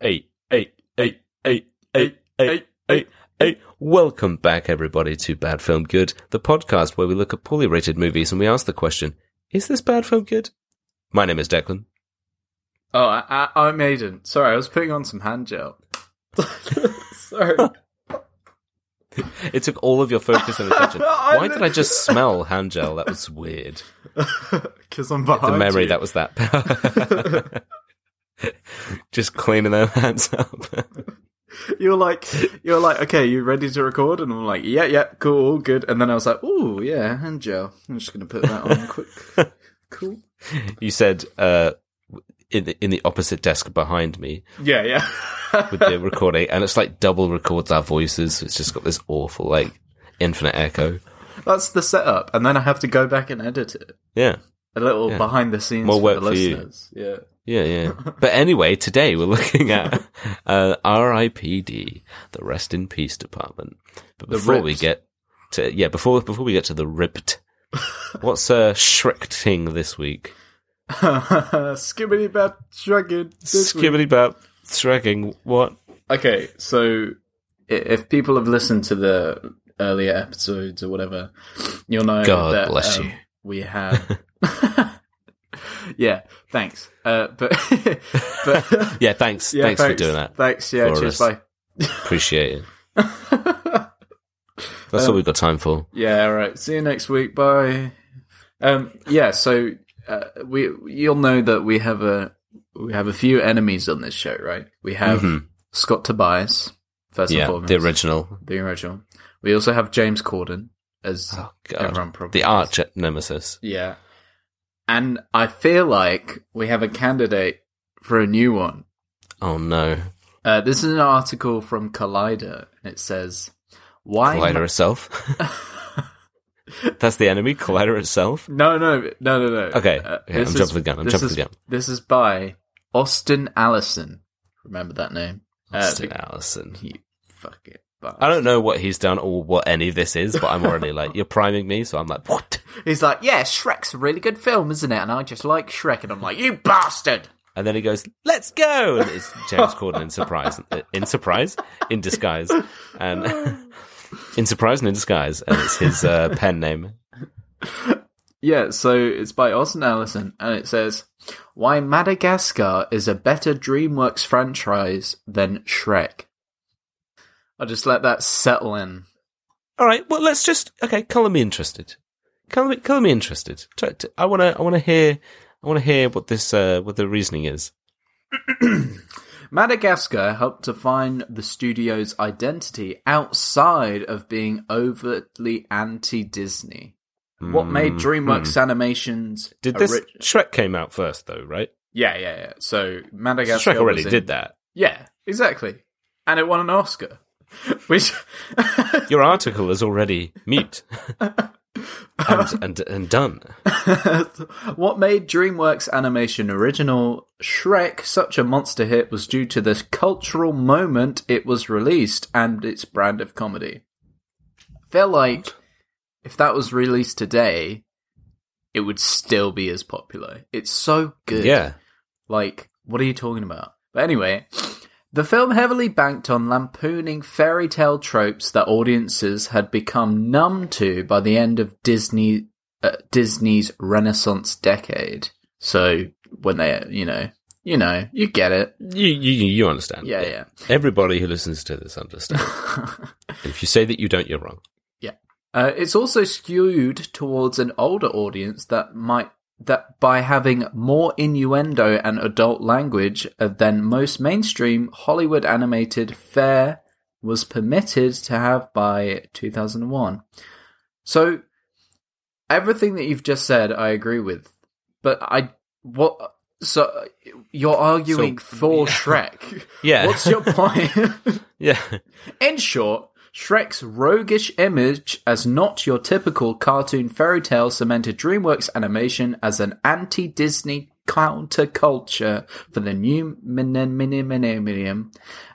eight, eight, eight, eight, eight, eight, eight, eight. Welcome back, everybody, to Bad Film Good, the podcast where we look at poorly rated movies and we ask the question: Is this bad film good? My name is Declan. Oh, I, I, I'm Aiden. Sorry, I was putting on some hand gel. Sorry. It took all of your focus and attention. Why did I just smell hand gel? That was weird. Because I'm behind The memory you. that was that. just cleaning their hands up. You were like, you were like, okay, you ready to record? And I'm like, yeah, yeah, cool, all good. And then I was like, ooh, yeah, hand gel. I'm just gonna put that on quick. Cool. you said uh, in the in the opposite desk behind me Yeah, yeah. with the recording, and it's like double records our voices. It's just got this awful like infinite echo. That's the setup, and then I have to go back and edit it. Yeah, A little Yeah. behind the scenes More for work the for you. Yeah. Yeah, yeah. But anyway, today we're looking at uh, R.I.P.D. the Rest in Peace Department. But before we get to yeah, before before we get to the ripped, what's a uh, Shrekting this week? Skibbity bap shrugging. Skibbity bap, Shrekking. What? Okay, so if people have listened to the earlier episodes or whatever, you'll know God that bless um, you. we have. Yeah, thanks. Uh, but but Yeah, thanks, yeah, thanks, for doing that. Thanks. Yeah, cheers. us. Bye. Appreciate it. That's all we've got time for. Yeah, all right. See you next week. Bye. Um, yeah, so uh, we you'll know that we have a we have a few enemies on this show, right? We have Mhm. Scott Tobias first and Yeah, foremost, the original. the original. We also have James Corden as Oh everyone probably the arch nemesis. Yeah, and I feel like we have a candidate for a new one. Oh no, Uh, this is an article from Collider, and it says, "Why?" Collider itself. That's the enemy, Collider itself. No, no, no, no, no. Okay, Uh, okay, I'm is- jumping the gun. I'm jumping is, the gun. This is by Austin Allison. Remember that name? Austin Uh, Allison. you fuck it. I don't know what he's done or what any of this is, but I'm already like you're priming me, so I'm like, what? He's like, yeah, Shrek's a really good film, isn't it? And I just like Shrek, and I'm like, you bastard. And then he goes, "Let's go!" And it's James Corden in surprise, in surprise, in disguise, and in surprise and in disguise, and it's his uh, pen name. Yeah, so it's by Austin Allison, and it says, "Why Madagascar is a better DreamWorks franchise than Shrek." I'll just let that settle in. All right, well, let's just okay. Color me interested. Color me, color me interested. To- I want to. I want to hear. I want to hear what this. Uh, what the reasoning is. Madagascar helped define the studio's identity outside of being overtly anti-Disney. What made DreamWorks animations? Hmm. Did this ori- Shrek came out first though, right? Yeah, yeah, yeah. So Madagascar Shrek already in- did that. Yeah, exactly, and it won an Oscar. Which Your article is already mute and, and and done. what made DreamWorks Animation original Shrek such a monster hit was due to the cultural moment it was released and its brand of comedy. I feel like if that was released today, it would still be as popular. It's so good. Yeah. Like, what are you talking about? But anyway, the film heavily banked on lampooning fairy tale tropes that audiences had become numb to by the end of Disney uh, Disney's Renaissance decade. So when they, you know, you know, you get it. You you you understand. Yeah, yeah. Everybody who listens to this understands. if you say that you don't, you're wrong. Yeah. Uh, it's also skewed towards an older audience that might that by having more innuendo and adult language than most mainstream Hollywood animated fare was permitted to have by 2001. So everything that you've just said I agree with. But I what so you're arguing So- for Shrek. Yeah. What's your point? Yeah. In short, Shrek's roguish image as not your typical cartoon fairy tale cemented DreamWorks animation as an anti-Disney counterculture for the new millen- millen- millennium,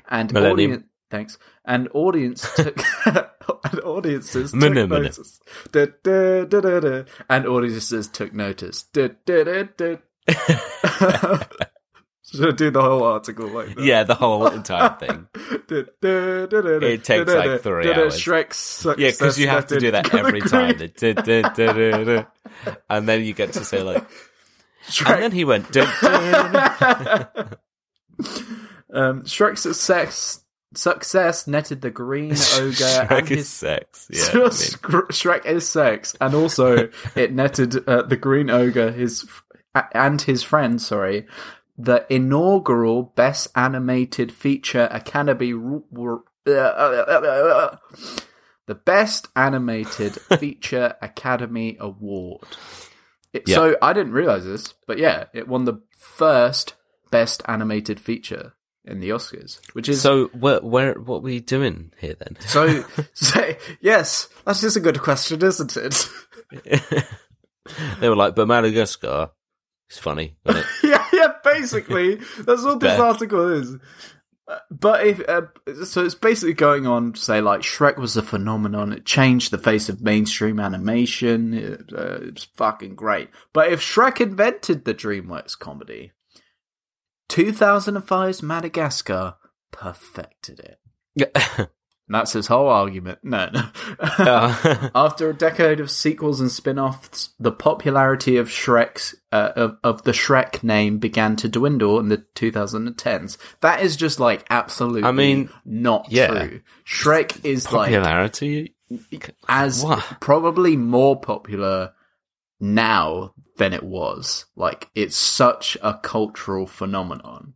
and Millennium. audience. Thanks. And audience took and audiences took Minute, notice. Da, da, da. And audiences took notice. Should do the whole article like that? Yeah, the whole entire thing. it takes like three hours. Shrek's Yeah, because you have to do that every time. Shrek. And then you get to say like, and then he went. um, Shrek's success success netted the green ogre Shrek and is his sex. Yeah, I mean, Shrek is sex, and also it netted uh, the Green Ogre his and his friend. Sorry, the inaugural Best Animated Feature Academy. Uh, uh, uh, the Best Animated Feature Academy Award. It- Yeah. So I didn't realize this, but yeah, it won the first Best Animated Feature in the Oscars, which is so where, where, what were you doing here then? so, so yes, that's just a good question, isn't it? they were like, but Madagascar is funny, isn't it? yeah. Basically, that's what this article is. Uh, But if uh, so, it's basically going on to say like Shrek was a phenomenon. It changed the face of mainstream animation. It, uh, it's fucking great. But if Shrek invented the DreamWorks comedy, 2005's Madagascar perfected it. Yeah. That's his whole argument. No, no. After a decade of sequels and spin-offs, the popularity of Shrek's uh, of, of the Shrek name began to dwindle in the 2010s. That is just like absolutely I mean, not yeah. true. Shrek is like popularity. as What? probably more popular now than it was. Like it's such a cultural phenomenon.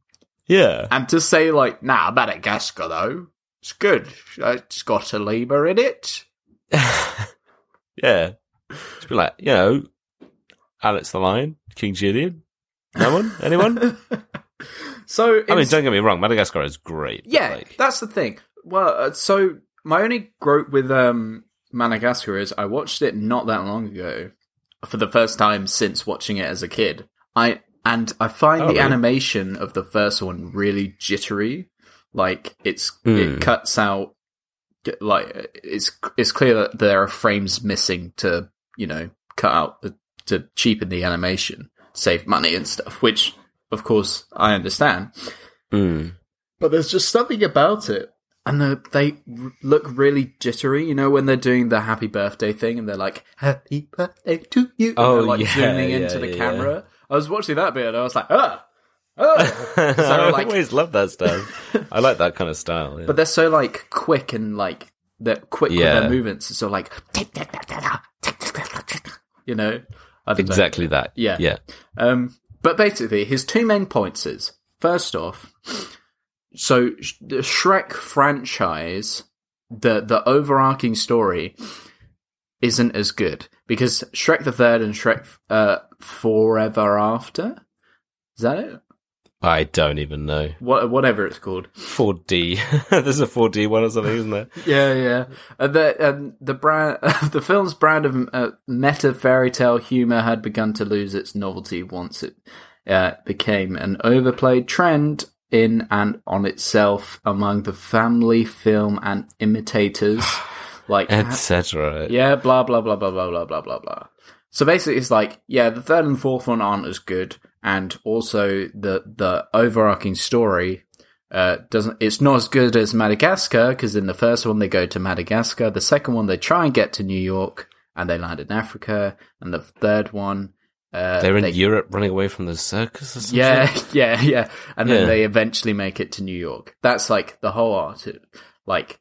Yeah. And to say like, nah, Madagascar though, it's good. It's got a lemur in it. yeah. Just be like, you know, Alex the Lion, King Julien. No one? Anyone? So I mean, don't get me wrong, Madagascar is great. yeah, like, that's the thing. Well, uh, so my only gripe with um, Madagascar is I watched it not that long ago for the first time since watching it as a kid. I and I find Oh, the really? animation of the first one really jittery. Like it's Hmm. it cuts out like it's it's clear that there are frames missing to you know cut out the, to cheapen the animation, save money and stuff. Which of course I understand. mm. But there's just something about it. And the, they r- look really jittery, you know, when they're doing the happy birthday thing and they're like, happy birthday to you. And Oh, they're like yeah, zooming yeah, into the yeah, camera. I was watching that bit and I was like, ah, ah. I like- always love that stuff. I like that kind of style. Yeah. But they're so like quick and like, they're quick with their movements. So like, you know, don't know. exactly that. Yeah. Yeah. Um, but basically, his two main points is first off, so the Shrek franchise, the the overarching story, isn't as good because Shrek the Third and Shrek uh, Forever After, is that it? I don't even know. What whatever it's called. 4D. There's a 4D one or something, isn't there? Yeah, yeah. And the um, the brand, the film's brand of uh, meta fairy tale humor had begun to lose its novelty once it uh, became an overplayed trend in and on itself among the family film and imitators, like Etc. yeah, blah blah blah blah blah blah blah blah blah. So basically, it's like yeah, the third and fourth one aren't as good, and also the the overarching story uh, doesn't. It's not as good as Madagascar because in the first one they go to Madagascar, the second one they try and get to New York, and they land in Africa, and the third one uh, They're in they- Europe running away from the circus or something. yeah, yeah, yeah. And then Yeah. they eventually make it to New York. That's like the whole art. Like,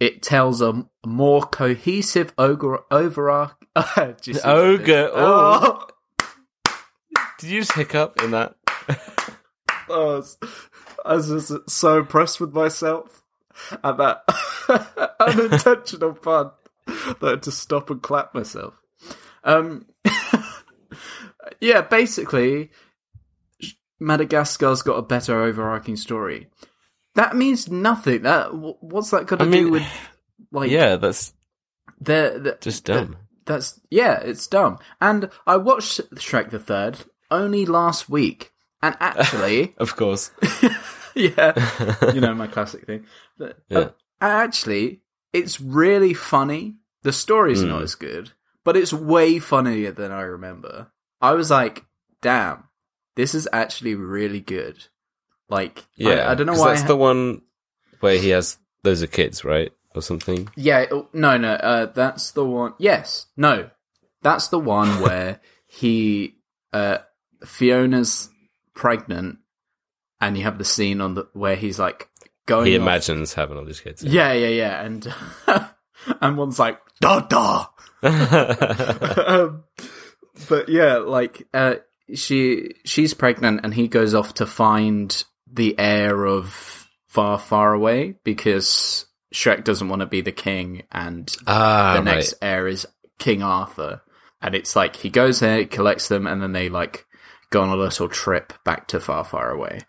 it tells a more cohesive ogre, overarch. Do you see Ogre, did? Oh, Did you just hiccup in that? I was, I was just so impressed with myself at that unintentional pun that I had to stop and clap myself. Um, yeah, basically, Madagascar's got a better overarching story. That means nothing. That what's that got to I mean, do with like yeah, that's just dumb. that's yeah, it's dumb. And I watched Shrek the Third only last week, and actually, of course. yeah, you know my classic thing. But, Yeah. uh, actually, it's really funny. The story's not Mm. as good, but it's way funnier than I remember. I was like, damn, this is actually really good. Like, Yeah, I, I don't know why. That's I- the one where he has those are kids, right, or something. Yeah, oh, no, no, uh, that's the one. Yes, no, that's the one where he, uh, Fiona's pregnant, and you have the scene on the where he's like going. He off- imagines having all these kids. Yeah, yeah, yeah, and and one's like da da. um, but yeah, like uh, she she's pregnant, and he goes off to find the heir of far, far away because Shrek doesn't want to be the king, and ah, the next right. heir is King Arthur. And it's like he goes there, collects them, and then they like go on a little trip back to far, far away.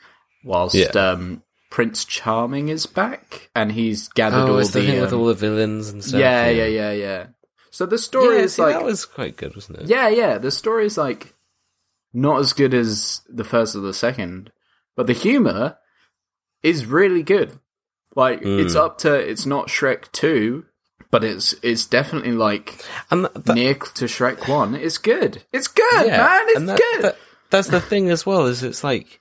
Whilst Yeah. um, Prince Charming is back, and he's gathered Oh, all the, the thing with um, all the villains and stuff. yeah, yeah, yeah, yeah. So the story Yeah, is see, like, that was quite good, wasn't it? yeah, yeah. The story is like not as good as the first or the second, but the humor is really good. Like Mm. it's up to it's not Shrek two, but it's it's definitely like that, that- near to Shrek one. It's good. It's good, man. It's that- good. that- that's the thing as well. Is it's like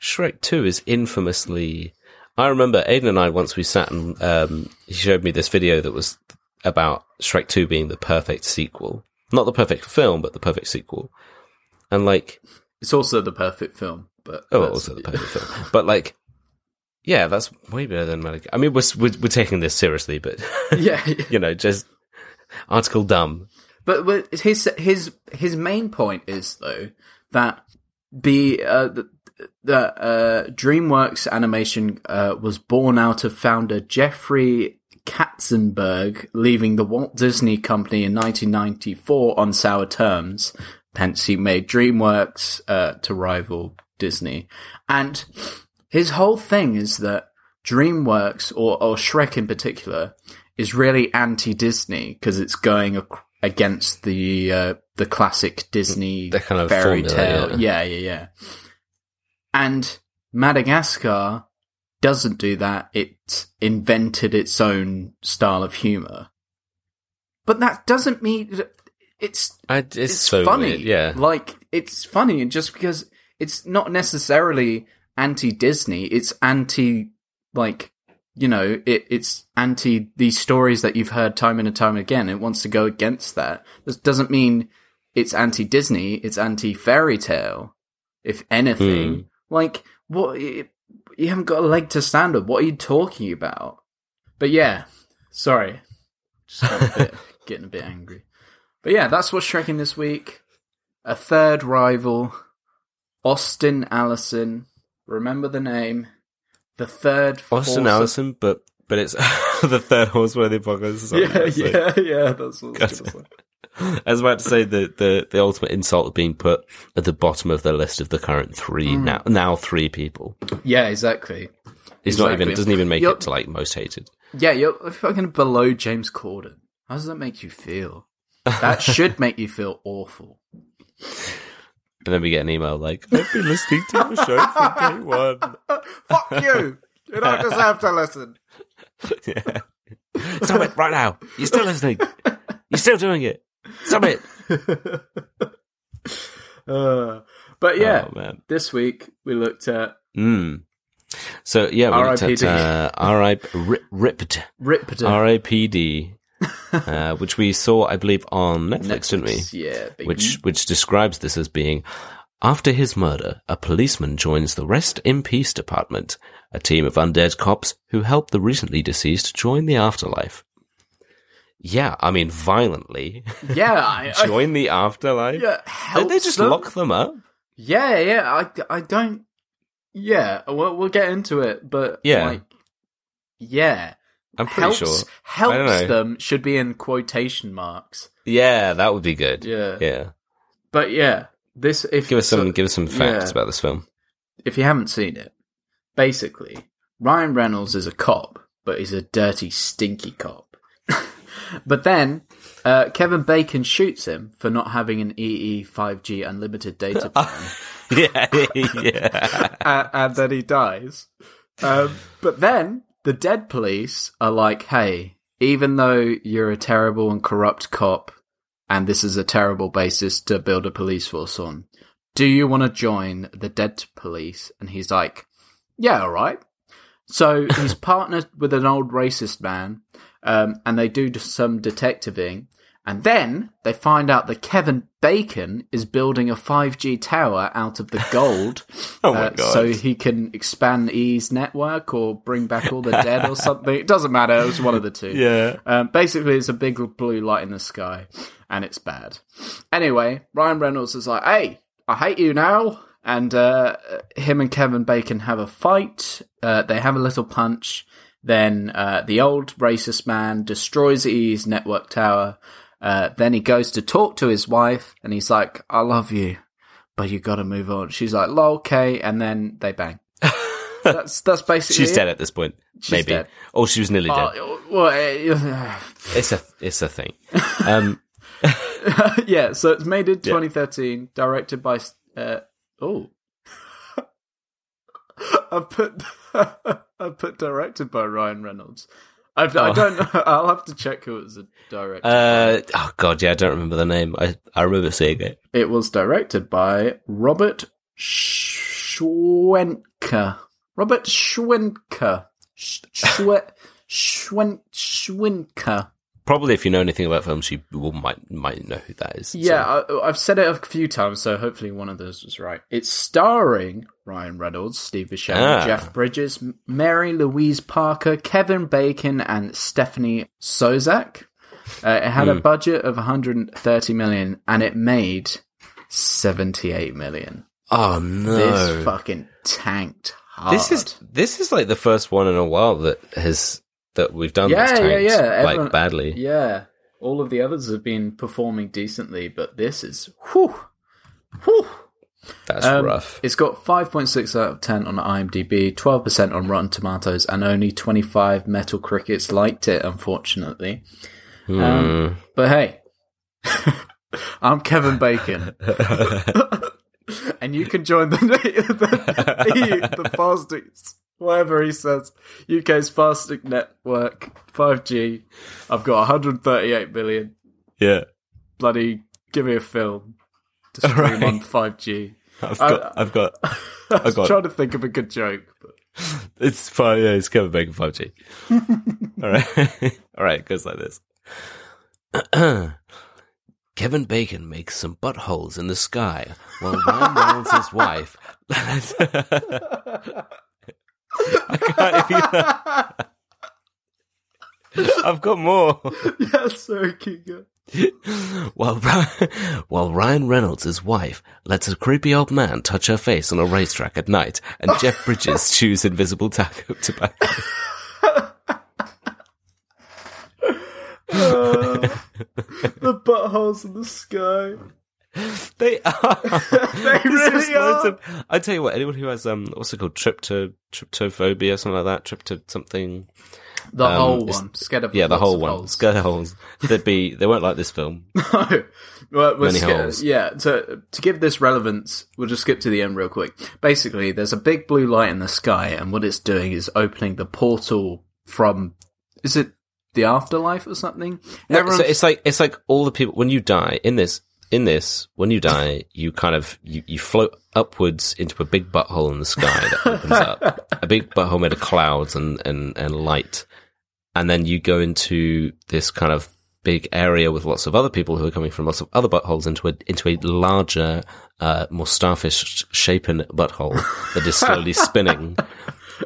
Shrek Two is infamously. I remember Aiden and I once we sat and um, he showed me this video that was about Shrek Two being the perfect sequel, not the perfect film, but the perfect sequel. And like, It's also the perfect film, but oh, also the perfect film, but like, yeah, that's way better than Madagascar. I mean, we're, we're we're taking this seriously, but yeah. you know, just article dumb. But, but his his his main point is though that the uh, the, the uh, DreamWorks animation uh, was born out of founder Jeffrey Katzenberg leaving the Walt Disney Company in 1994 on sour terms. Hence, he made DreamWorks uh, to rival Disney, and his whole thing is that DreamWorks or, or Shrek in particular is really anti-Disney because it's going ac- against the uh, the classic Disney The kind of fairy formula, tale. Yeah, yeah, yeah. And Madagascar doesn't do that. It invented its own style of humor. But that doesn't mean it's I, it's, it's so funny. weird, yeah. Like it's funny and just because it's not necessarily anti Disney, it's anti like you know, it it's anti these stories that you've heard time and time again. It wants to go against that. This doesn't mean it's anti Disney, it's anti fairy tale. If anything. Hmm. Like what you you haven't got a leg to stand on. What are you talking about? But yeah, sorry. Just a bit, getting a bit angry. But yeah, that's what's Shreking this week. A third rival, Austin Allison. Remember the name. The third Austin Allison, but but it's the third horseworthy podcast. Yeah, yeah, yeah. That's what I was say. I was about to say the, the, the ultimate insult of being put at the bottom of the list of the current three Hmm. now now three people. Yeah, exactly. It's not even Exactly. doesn't even make You're- it to like most hated. Yeah, you're fucking below James Corden. How does that make you feel? That should make you feel awful. And then we get an email like, I've been listening to your show from day one. Fuck you! You don't deserve to listen. yeah. Stop it right now. You're still listening. You're still doing it. Stop it. Uh, but yeah, Oh man. this week we looked at Mm. So yeah, we looked at R.I.P.D.. uh, R.I.P. Rip, ripped R.I.P.D. uh, which we saw, I believe, on Netflix, didn't we? Yeah, baby. Which which describes this as being after his murder, a policeman joins the Rest in Peace department, a team of undead cops who help the recently deceased join the afterlife. Yeah, I mean violently yeah, I, I, join the afterlife. yeah, Don't they just them. lock them up? Yeah, yeah. I, I don't. Yeah, we'll, we'll get into it, but Yeah. like, yeah, I'm pretty helps sure. Helps them should be in quotation marks. Yeah, that would be good. Yeah, Yeah. but yeah, this if Give us some so- give us some facts yeah. about this film. if you haven't seen it, basically, Ryan Reynolds is a cop, but he's a dirty, stinky cop. but then uh, Kevin Bacon shoots him for not having an EE 5G unlimited data plan, yeah, yeah. and, and then he dies. Um, but then the dead police are like, "Hey, even though you're a terrible and corrupt cop." And this is a terrible basis to build a police force on. Do you want to join the dead police? And he's like, Yeah, all right. So he's partnered with an old racist man, um, and they do some detectiving. And then they find out that Kevin Bacon is building a 5G tower out of the gold. Oh my uh, God. So he can expand E's network or bring back all the dead or something. It doesn't matter. It was one of the two. Yeah. Um, basically, it's a big blue light in the sky, and it's bad. Anyway, Ryan Reynolds is like, "Hey, I hate you now," and uh, him and Kevin Bacon have a fight. Uh, they have a little punch. Then uh, the old racist man destroys E's network tower. Uh, then he goes to talk to his wife, and he's like, "I love you, but you got to move on." She's like, "Lol, okay," and then they bang. that's that's basically She's it. dead at this point. She's maybe. dead. Or she was nearly dead. Oh, well, uh, It's a it's a thing. Um, yeah, so it's made in 2013, directed by. Uh, oh, I put I put directed by Ryan Reynolds. I, I Oh. don't know. I'll have to check who it was a director. uh, oh god, yeah, I don't remember the name. I I remember seeing it. it was directed by Robert Schwenker. Robert Schwenker. Sch- Schwe- Schwen- Schwenker. Probably, if you know anything about films, you will might might know who that is. So- Yeah, I, I've said it a few times, so hopefully one of those was right. It's starring Ryan Reynolds, Steve Buscemi, Ah. Jeff Bridges, Mary Louise Parker, Kevin Bacon, and Stephanie Sozak. Uh, it had a Hmm. budget of 130 million, and it made 78 million. Oh no. This fucking tanked hard. This is this is like the first one in a while that has that we've done. Yeah, yeah, yeah. Like Everyone- badly. yeah. All of the others have been performing decently, but this is whew, whew. That's Um, rough. It's got 5.6 out of 10 on IMDb, 12% on Rotten Tomatoes, and only 25 Metal Crickets liked it, unfortunately. Um, but hey, I'm Kevin Bacon, and you can join the the, the, the fastest, whatever he says, UK's fastest network, 5G. I've got 138 million. yeah, Bloody, give me a film stream Alright. on 5G. I've got, I've got, I was I've got- trying to think of a good joke. But... it's fine. Yeah, it's Kevin Bacon five G. All right, all right. It goes like this. Kevin Bacon makes some buttholes in the sky while Ryan Reynolds' wife. I can't even. I've got more. yeah, sorry, Kinga. while, while Ryan Reynolds' wife lets a creepy old man touch her face on a racetrack at night, and Jeff Bridges chews invisible taco tobacco. the buttholes in the sky. They are. They really are. of- I tell you what, anyone who has um, what's it called, trypto tryptophobia, something like that, trypto something. The Um, whole one. Scared of Yeah, the whole of one. holes. Scare holes. They'd be. They won't like this film. No. Well, Many holes. Yeah, to to give this relevance, we'll just skip to the end real quick. Basically, there's a big blue light in the sky, and what it's doing is opening the portal from. Is it the afterlife or something? No, so it's like it's like all the people when you die in this in this when you die you kind of you, you float upwards into a big butthole in the sky that opens up. A big butthole made of clouds and and and light. And then you go into this kind of big area with lots of other people who are coming from lots of other buttholes into a into a larger uh more starfish shapen butthole that is slowly spinning.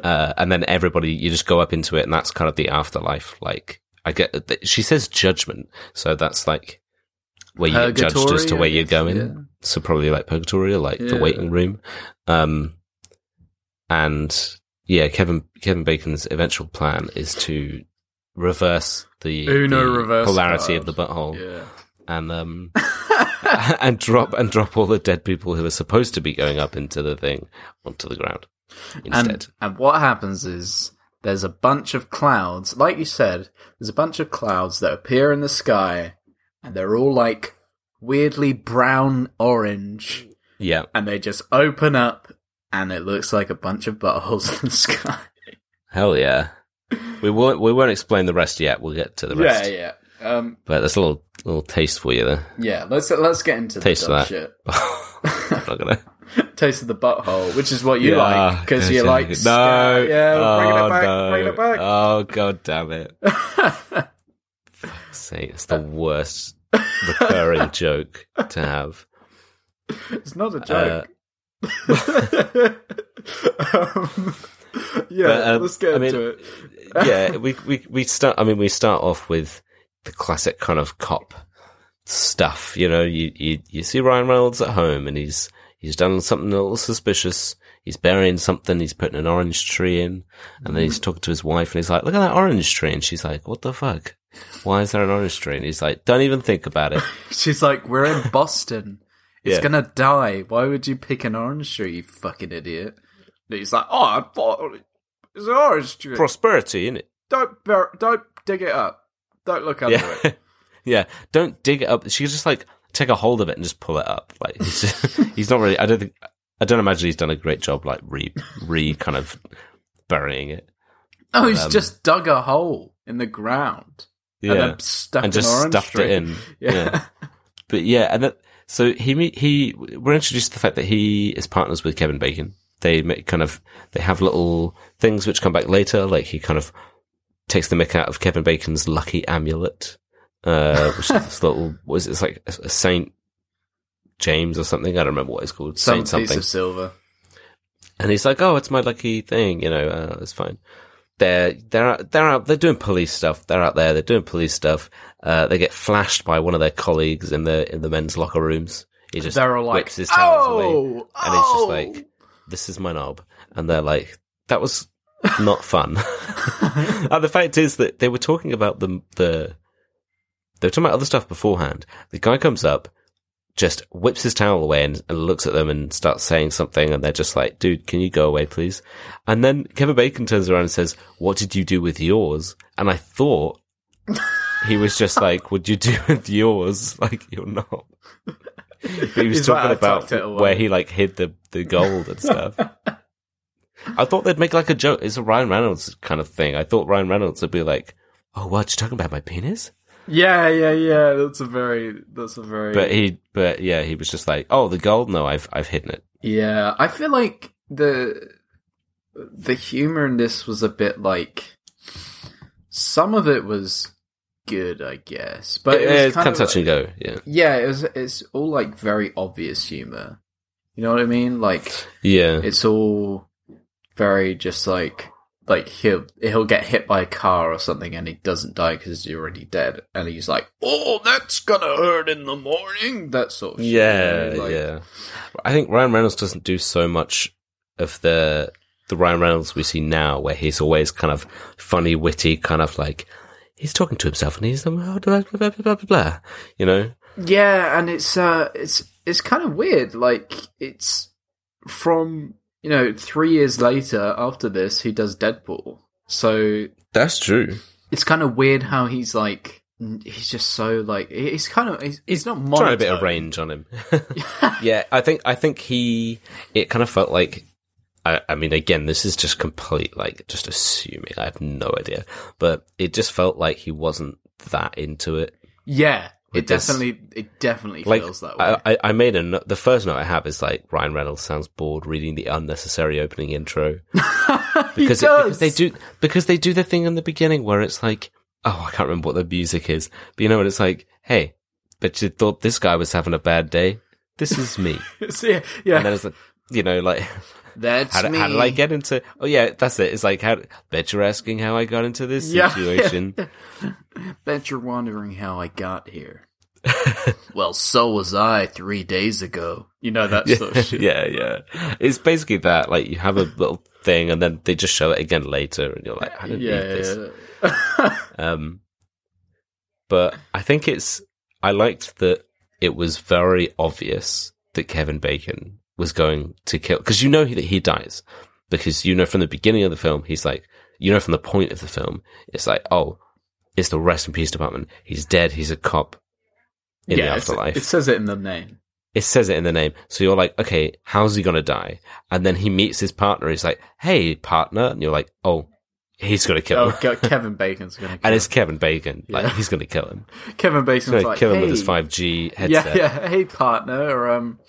Uh, and then everybody you just go up into it and that's kind of the afterlife. Like i get she says judgment. So that's like where you get judged as to where you're going yeah. so probably like purgatory or like the waiting room um and yeah kevin kevin bacon's eventual plan is to reverse the, Uno the reverse polarity card. of the butthole yeah. and um and drop and drop all the dead people who are supposed to be going up into the thing onto the ground instead. And, and what happens is there's a bunch of clouds, like you said, there's a bunch of clouds that appear in the sky, and they're all like weirdly brown orange, yeah, and they just open up, and it looks like a bunch of buttholes in the sky. hell yeah. We won't we won't explain the rest yet. We'll get to the rest. Yeah, yeah. Um, But there's a little little taste for you there. yeah, let's let's get into Taste the of that. shit. Not gonna. Taste of the butthole, which is what you Yeah, like because you like no, yeah, oh, bring it back, no. bring it back. Oh god damn it! Say it's the worst recurring joke to have. It's not a Uh, joke. um, yeah, But, um, let's get I mean, into it. yeah, we, we we start. I mean, we start off with the classic kind of cop stuff. You know, you you, you see Ryan Reynolds at home, and he's he's done something a little suspicious. He's burying something. He's putting an orange tree in, and then he's talking to his wife, and he's like, "Look at that orange tree," and she's like, "What the fuck? Why is there an orange tree?" And he's like, "Don't even think about it." She's like, "We're in Boston. It's Yeah. gonna die. Why would you pick an orange tree, you fucking idiot?" And he's like, "Oh, I thought it's an orange tree. Prosperity, innit? Don't bur- don't dig it up. Don't look under Yeah, it." yeah. Don't dig it up. She could just like take a hold of it and just pull it up. Like he's, he's not really. I don't think. I don't imagine he's done a great job, like re re kind of burying it. Oh, he's Um, just dug a hole in the ground Yeah, then stuck and just an stuffed tree. it in. Yeah. Yeah. But yeah, and that, so he he we're introduced to the fact that he is partners with Kevin Bacon. They make kind of they have little things which come back later. Like he kind of takes the mick out of Kevin Bacon's lucky amulet, uh, which is this little was it's like a, a Saint James or something. I don't remember what it's called. Some Saint piece something. of silver. And he's like, "Oh, it's my lucky thing," you know. Uh, it's fine. They're they're out, they're out. They're doing police stuff. They're out there. They're doing police stuff. Uh, they get flashed by one of their colleagues in the in the men's locker rooms. He just They're all like, whips his towels away, "Oh, and he's oh." just like, "This is my knob," and they're like, "That was not fun." and the fact is that they were talking about the the they were talking about other stuff beforehand. The guy comes up, just whips his towel away and, and looks at them and starts saying something, and they're just like, "Dude, can you go away, please?" And then Kevin Bacon turns around and says, "What did you do with yours?" And I thought he was just like, "What'd you do with yours?" Like you're not. He was He's talking about tucked it away." where he like hid the the gold and stuff. I thought they'd make like a joke. It's a Ryan Reynolds kind of thing. I thought Ryan Reynolds would be like, "Oh, what? You talking about my penis?" Yeah, yeah, yeah. That's a very that's a very But he, but yeah, he was just like, "Oh, the gold? No, I've I've hidden it." Yeah, I feel like the the humor in this was a bit like some of it was good, I guess, but it yeah, was it's kind, of touch and go. Yeah, Yeah, it was. It's all like very obvious humor. You know what I mean? Like yeah, it's all very just like like he'll he'll get hit by a car or something and he doesn't die because he's already dead, and he's like, "Oh, that's gonna hurt in the morning." That sort of shit, yeah, know, like- yeah. I think Ryan Reynolds doesn't do so much of the the Ryan Reynolds we see now, where he's always kind of funny, witty, kind of like he's talking to himself and he's blah blah blah blah blah blah, blah you know. Yeah, and it's uh it's it's kind of weird. Like it's from you know three years later after this he does Deadpool, so That's true. it's kind of weird how he's like he's just so like he's kind of he's, he's not Trying a bit of range on him. yeah, I think I think he it kind of felt like I, I mean again this is just complete like just assuming I have no idea. But it just felt like he wasn't that into it. Yeah, it, It does- definitely it definitely like feels that way. I, I made a the first note I have is like Ryan Reynolds sounds bored reading the unnecessary opening intro because, he it, does. because they do because they do the thing in the beginning where it's like oh I can't remember what the music is but you know what it's like hey but you thought this guy was having a bad day this is me So, yeah, yeah. and then it's like you know like that's how, did- me. how did I get into? Oh yeah, that's it. It's like how. Bet you're asking how I got into this Yeah. situation. Bet you're wondering how I got here. well, so was I three days ago. You know that sort of shit. yeah, yeah. It's basically that. Like you have a little thing, and then they just show it again later, and you're like, I didn't need this. yeah. Um, but I think it's. I liked that it was very obvious that Kevin Bacon was going to kill because you know that he dies because you know from the beginning of the film he's like you know from the point of the film it's like oh it's the rest in peace department he's dead he's a cop in Yeah, it's- afterlife It says it in the name. it says it in the name. So you're like, okay, how's he gonna die? And then he meets his partner. He's like, hey, partner. And you're like, oh, he's going to kill Oh, him. Ke- Kevin Bacon's gonna. Kill and it's. Kevin Bacon. Like Yeah. he's going to kill him. Kevin Bacon's going to like, kill him hey, with his five G yeah, headset. yeah. Hey, partner. Um,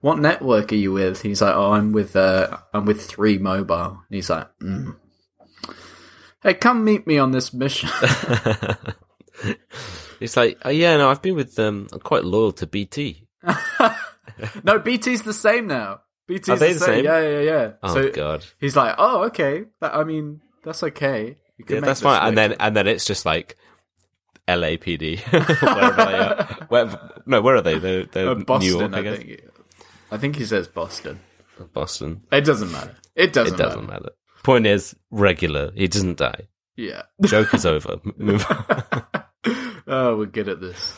what network are you with? He's like, oh, I'm with uh, I'm with Three Mobile. And he's like, mm. hey, come meet me on this mission. It's like, oh, yeah, no, I've been with um, I'm quite loyal to BT. no, BT's the same now. BT's Are they the same. Yeah, yeah, yeah. Oh so god, he's like, oh, okay. That, I mean, that's okay. You can yeah, that's fine. And then and then it's just like LAPD, wherever they are. Where, no, where are they? They're, they're Uh, Boston, New York, I, I, guess. think. I think he says Boston. Boston. It doesn't matter. It doesn't, It doesn't matter. matter. Point is, regular. He doesn't die. Yeah. Joke is over. Move on. oh, we're good at this.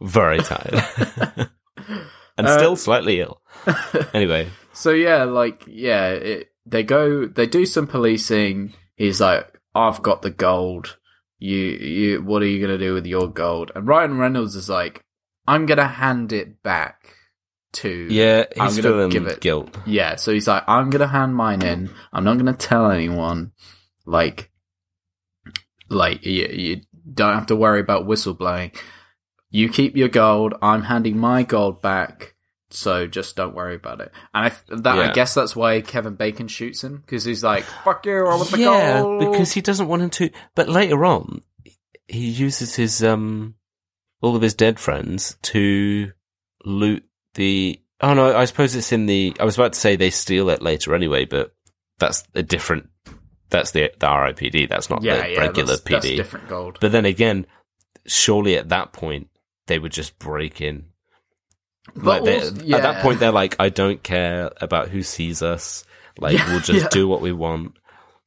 Very tired. and Uh, still slightly ill. Anyway, So yeah, like yeah, it, they go, they do some policing. He's like, "I've got the gold. You, you, what are you gonna do with your gold?" And Ryan Reynolds is like, "I'm gonna hand it back to yeah, I'm he's gonna feeling give it- guilt. Yeah, so he's like, I'm gonna hand mine in. I'm not gonna tell anyone. Like, like you, you don't have to worry about whistleblowing. You keep your gold. I'm handing my gold back. So just don't worry about it. And I, that, I guess that's why Kevin Bacon shoots him because he's like, "Fuck you! I want the yeah, gold." because he doesn't want him to. But later on, he uses his um all of his dead friends to loot the. Oh no, I suppose it's in the. I was about to say they steal it later anyway, but that's a different. That's the the RIPD. That's not yeah, the yeah, regular that's, that's PD. different gold. But then again, surely at that point they would just break in. But Like also- At that point, they're like, "I don't care about who sees us. Like Yeah, we'll just yeah. do what we want."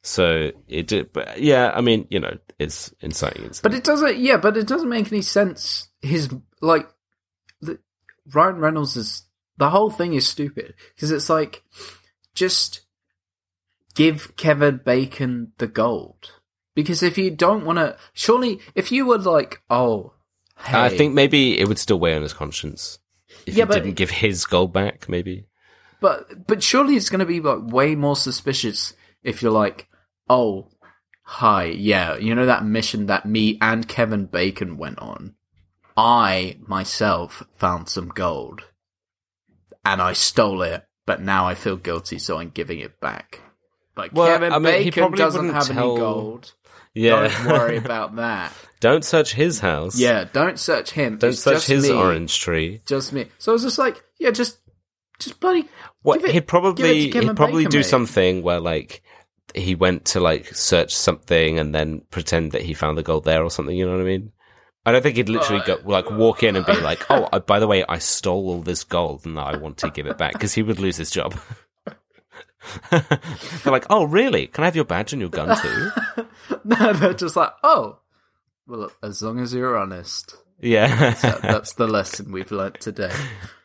So it did, but yeah, I mean, you know, it's inciting. But it doesn't. Yeah, but it doesn't make any sense. His like the, Ryan Reynolds is the whole thing is stupid because it's like just give Kevin Bacon the gold because if you don't want to, surely if you were like, oh, hey, I think maybe it would still weigh on his conscience if Yeah, he but- didn't give his gold back. Maybe. But but surely it's going to be like way more suspicious if you're like, oh, hi, yeah, you know that mission that me and Kevin Bacon went on. I myself found some gold, and I stole it, but now I feel guilty, so I'm giving it back. But Well, Kevin I mean, Bacon probably doesn't have tell- any gold. Yeah. Don't worry about that. Don't search his house. Yeah, don't search him. Don't It's search his me. orange tree. Just me. So I was just like, yeah, just, just bloody. What give it- he'd probably he'd probably Bacon, do mate. something where like he went to like search something and then pretend that he found the gold there or something. You know what I mean? I don't think he'd literally go uh, like walk in and be uh, like, "Oh, I, by the way, I stole all this gold and I want to give it back," because he would lose his job. They're like, "Oh, really? Can I have your badge and your gun too?" No, they're just like, oh, well, as long as you're honest. yeah. That, that's the lesson we've learnt today.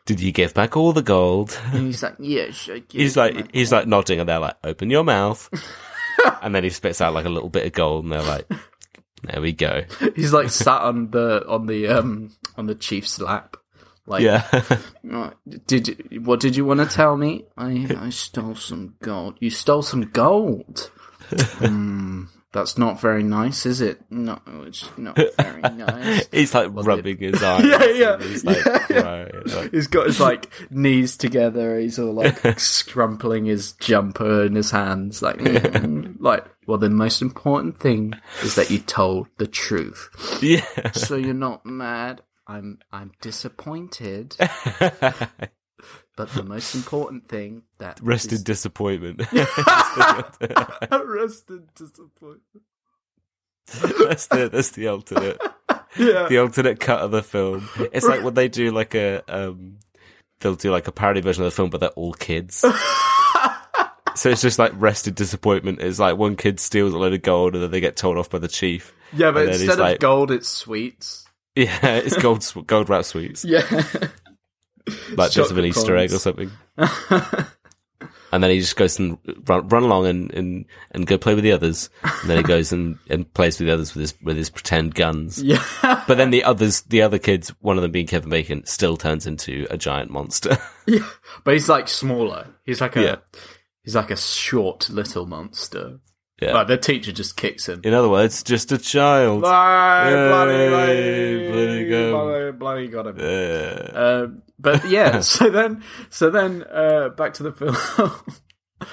Did you give back all the gold? And he's like, yeah, sure. give He's like, back." he's like nodding, and they're like, "Open your mouth," and then he spits out like a little bit of gold, and they're like, "There we go." he's like sat on the on the um on the chief's lap. Like, Yeah. "Oh, did you, what did you want to tell me? I I stole some gold. You stole some gold. Hmm, that's not very nice, is it? No, it's not very nice. He's like rubbing his eyes. Yeah, yeah, He's like, yeah. right, like- He's got his like knees together. He's all like scrumpling his jumper in his hands, like, mm, like. Well, the most important thing is that you told the truth. yeah. So you're not mad. I'm I'm disappointed. But the most important thing that rested is- disappointment. rested disappointment. that's the that's the alternate Yeah. the alternate cut of the film. It's like when they do like a um they'll do like a parody version of the film, but they're all kids. so it's just like rested disappointment. It's like one kid steals a load of gold and then they get told off by the chief. Yeah, but And then he's instead of like- gold, it's sweets. Yeah, it's gold gold wrap sweets. Yeah. like just of an Easter egg or something. And then he just goes and run, run along and, and, and go play with the others. And then he goes and, and plays with the others with his with his pretend guns. yeah. But then the others, the other kids, one of them being Kevin Bacon, still turns into a giant monster. yeah. But he's like smaller. He's like a Yeah. he's like a short little monster. Yeah. But the teacher just kicks him. In other words, just a child. Bloody, bloody, bloody bloody, bloody got him. Uh, Um, but yeah, so then, so then, uh, back to the film.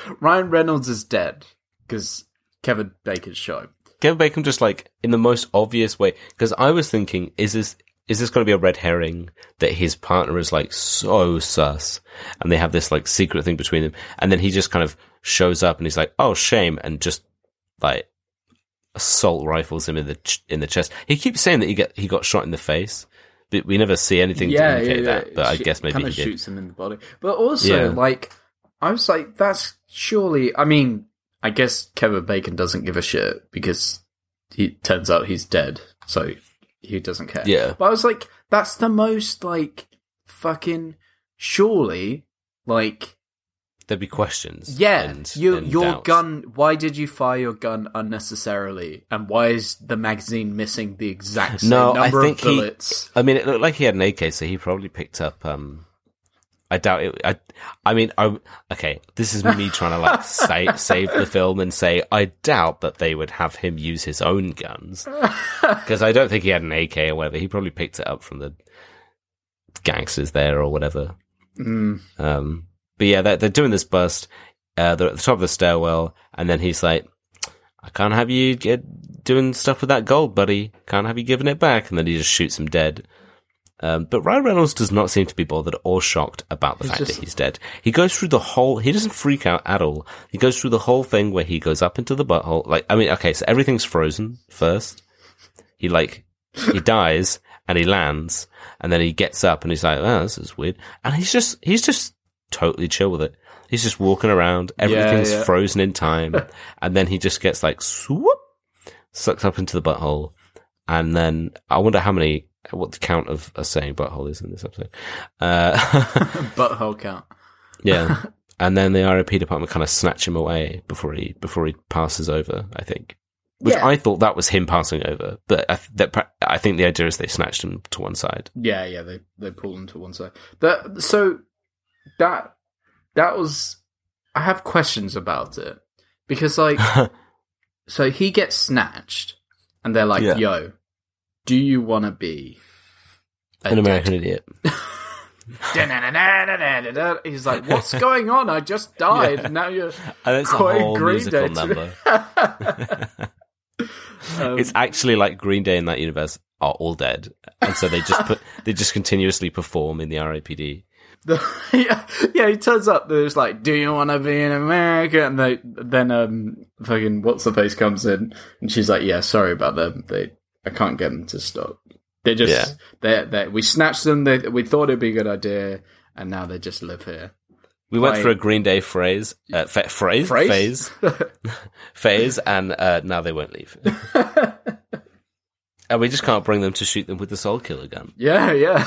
Ryan Reynolds is dead because Kevin Bacon's show. Kevin Bacon just like in the most obvious way because I was thinking, is this is this going to be a red herring that his partner is like so sus and they have this like secret thing between them, and then he just kind of shows up and he's like, oh shame, and just like assault rifles him in the ch- in the chest. He keeps saying that he get he got shot in the face, but we never see anything to indicate that. But I guess maybe kind he of did. shoots him in the body. But also, Yeah. like, I was like, that's surely. I mean, I guess Kevin Bacon doesn't give a shit because he turns out he's dead, so he doesn't care. Yeah. But I was like, that's the most like fucking surely like There'd be questions. yeah, and, you, and your doubts. gun. Why did you fire your gun unnecessarily? And why is the magazine missing the exact same No, I number think of he- bullets? I mean, it looked like he had an AK, so he probably picked up. um I doubt it. I, I mean, I okay. This is me trying to like say, save the film and say I doubt that they would have him use his own guns because I don't think he had an AK or whatever. He probably picked it up from the gangsters there or whatever. Mm. Um, but yeah, they're, they're doing this bust. Uh, they're at the top of the stairwell, and then he's like, "I can't have you get doing stuff with that gold, buddy. Can't have you giving it back." And then he just shoots him dead. Um, but Ryan Reynolds does not seem to be bothered or shocked about the He's fact just- that he's dead. He goes through the whole. He doesn't freak out at all. He goes through the whole thing where he goes up into the butthole. Like, I mean, okay, so everything's frozen first. He like he dies and he lands, and then he gets up and he's like, "Oh, this is weird." And he's just he's just totally chill with it. He's just walking around. Everything's yeah. frozen in time, and then he just gets like swoop, sucked up into the butthole, and then I wonder how many what the count of us saying butthole is in this episode. Uh, Butthole count. yeah, and then the RIP department kind of snatch him away before he before he passes over. I think. Which Yeah. I thought that was him passing over, but I, th- that, I think the idea is they snatched him to one side. Yeah, yeah, they they pull him to one side. That so that that was I have questions about it because like so he gets snatched and they're like, Yeah. "Yo, do you want to be a An American idiot. He's like, "What's going on? I just died. Yeah. Now you're And it's a quite whole Green musical Day number. um, It's actually like Green Day in that universe are all dead, and so they just put they just continuously perform in the RIPD. The, yeah, yeah, he turns up. There's like, "Do you want to be in America?" And they then um, fucking what's the face comes in, and she's like, "Yeah, sorry about them. They, I can't get them to stop. They just, Yeah. they, they, we snatched them. They, we thought it'd be a good idea, and now they just live here." We went through a Green Day phrase, uh, fa- phrase, Phrase? phase, phase, and uh, now they won't leave. and we just can't bring them to shoot them with the Soul Killer gun. yeah, yeah.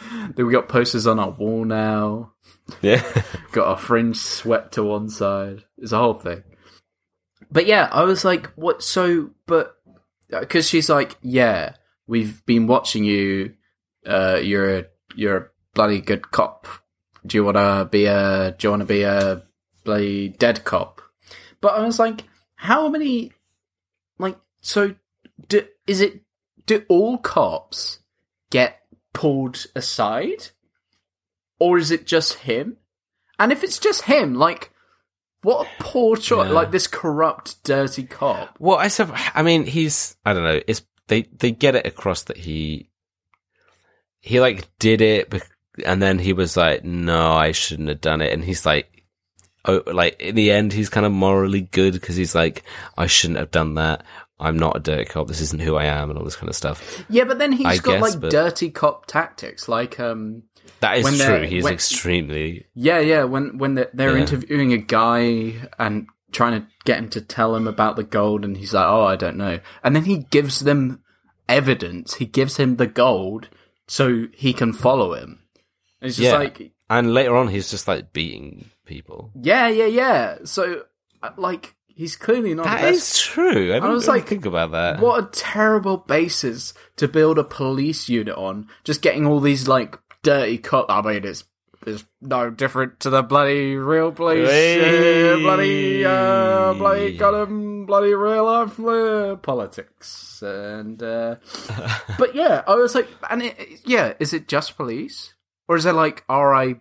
then we got posters on our wall now. Yeah, got our fringe swept to one side. It's a whole thing. But yeah, I was like, what? So, but because she's like, yeah, we've been watching you. Uh, you're a you're a bloody good cop. Do you want to be a? Do you want to be a bloody dead cop? But I was like, how many? Like, so, do, is it? Do all cops get pulled aside? or is it just him? And if it's just him, like, what a poor choice! Yeah. Like this corrupt, dirty cop. Well, I sub- I mean, he's I don't know. It's they they get it across that he he like did it, and then he was like, "No, I shouldn't have done it." And he's like, "Oh, like in the end, he's kind of morally good because he's like, I shouldn't have done that. I'm not a dirty cop. This isn't who I am, and all this kind of stuff." Yeah, but then he's I got guess, like dirty cop tactics, like um, That is true. He's when- extremely yeah, yeah. When when they're, they're Yeah. interviewing a guy and trying to get him to tell him about the gold, and he's like, "Oh, I don't know," and then he gives them evidence. He gives him the gold so he can follow him. And it's just Yeah. like, and later on, he's just like beating people. yeah, yeah, yeah. So, uh, like, he's clearly not That is true. I, didn't was like, think about that. What a terrible basis to build a police unit on. Just getting all these like dirty cop. I mean, it's is no different to the bloody real police, uh, Hey. bloody, uh, bloody bloody real life uh, politics, and uh, but yeah, I was like, and it, yeah, is it just police, or is it like RI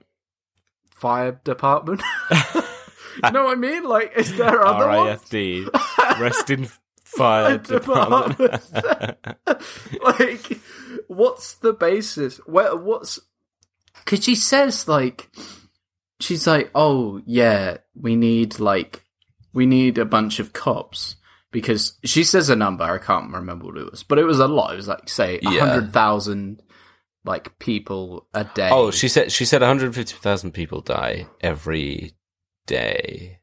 fire department? you know what I mean? Like, is there other ones? RIFD, Rest in Fire Department. like, what's the basis? Where, what's because she says like, she's like, oh yeah, we need like, we need a bunch of cops because she says a number. I can't remember what it was, but it was a lot. It was like say a Yeah. hundred thousand like people a day. oh, she said she said 150,000 people die every day.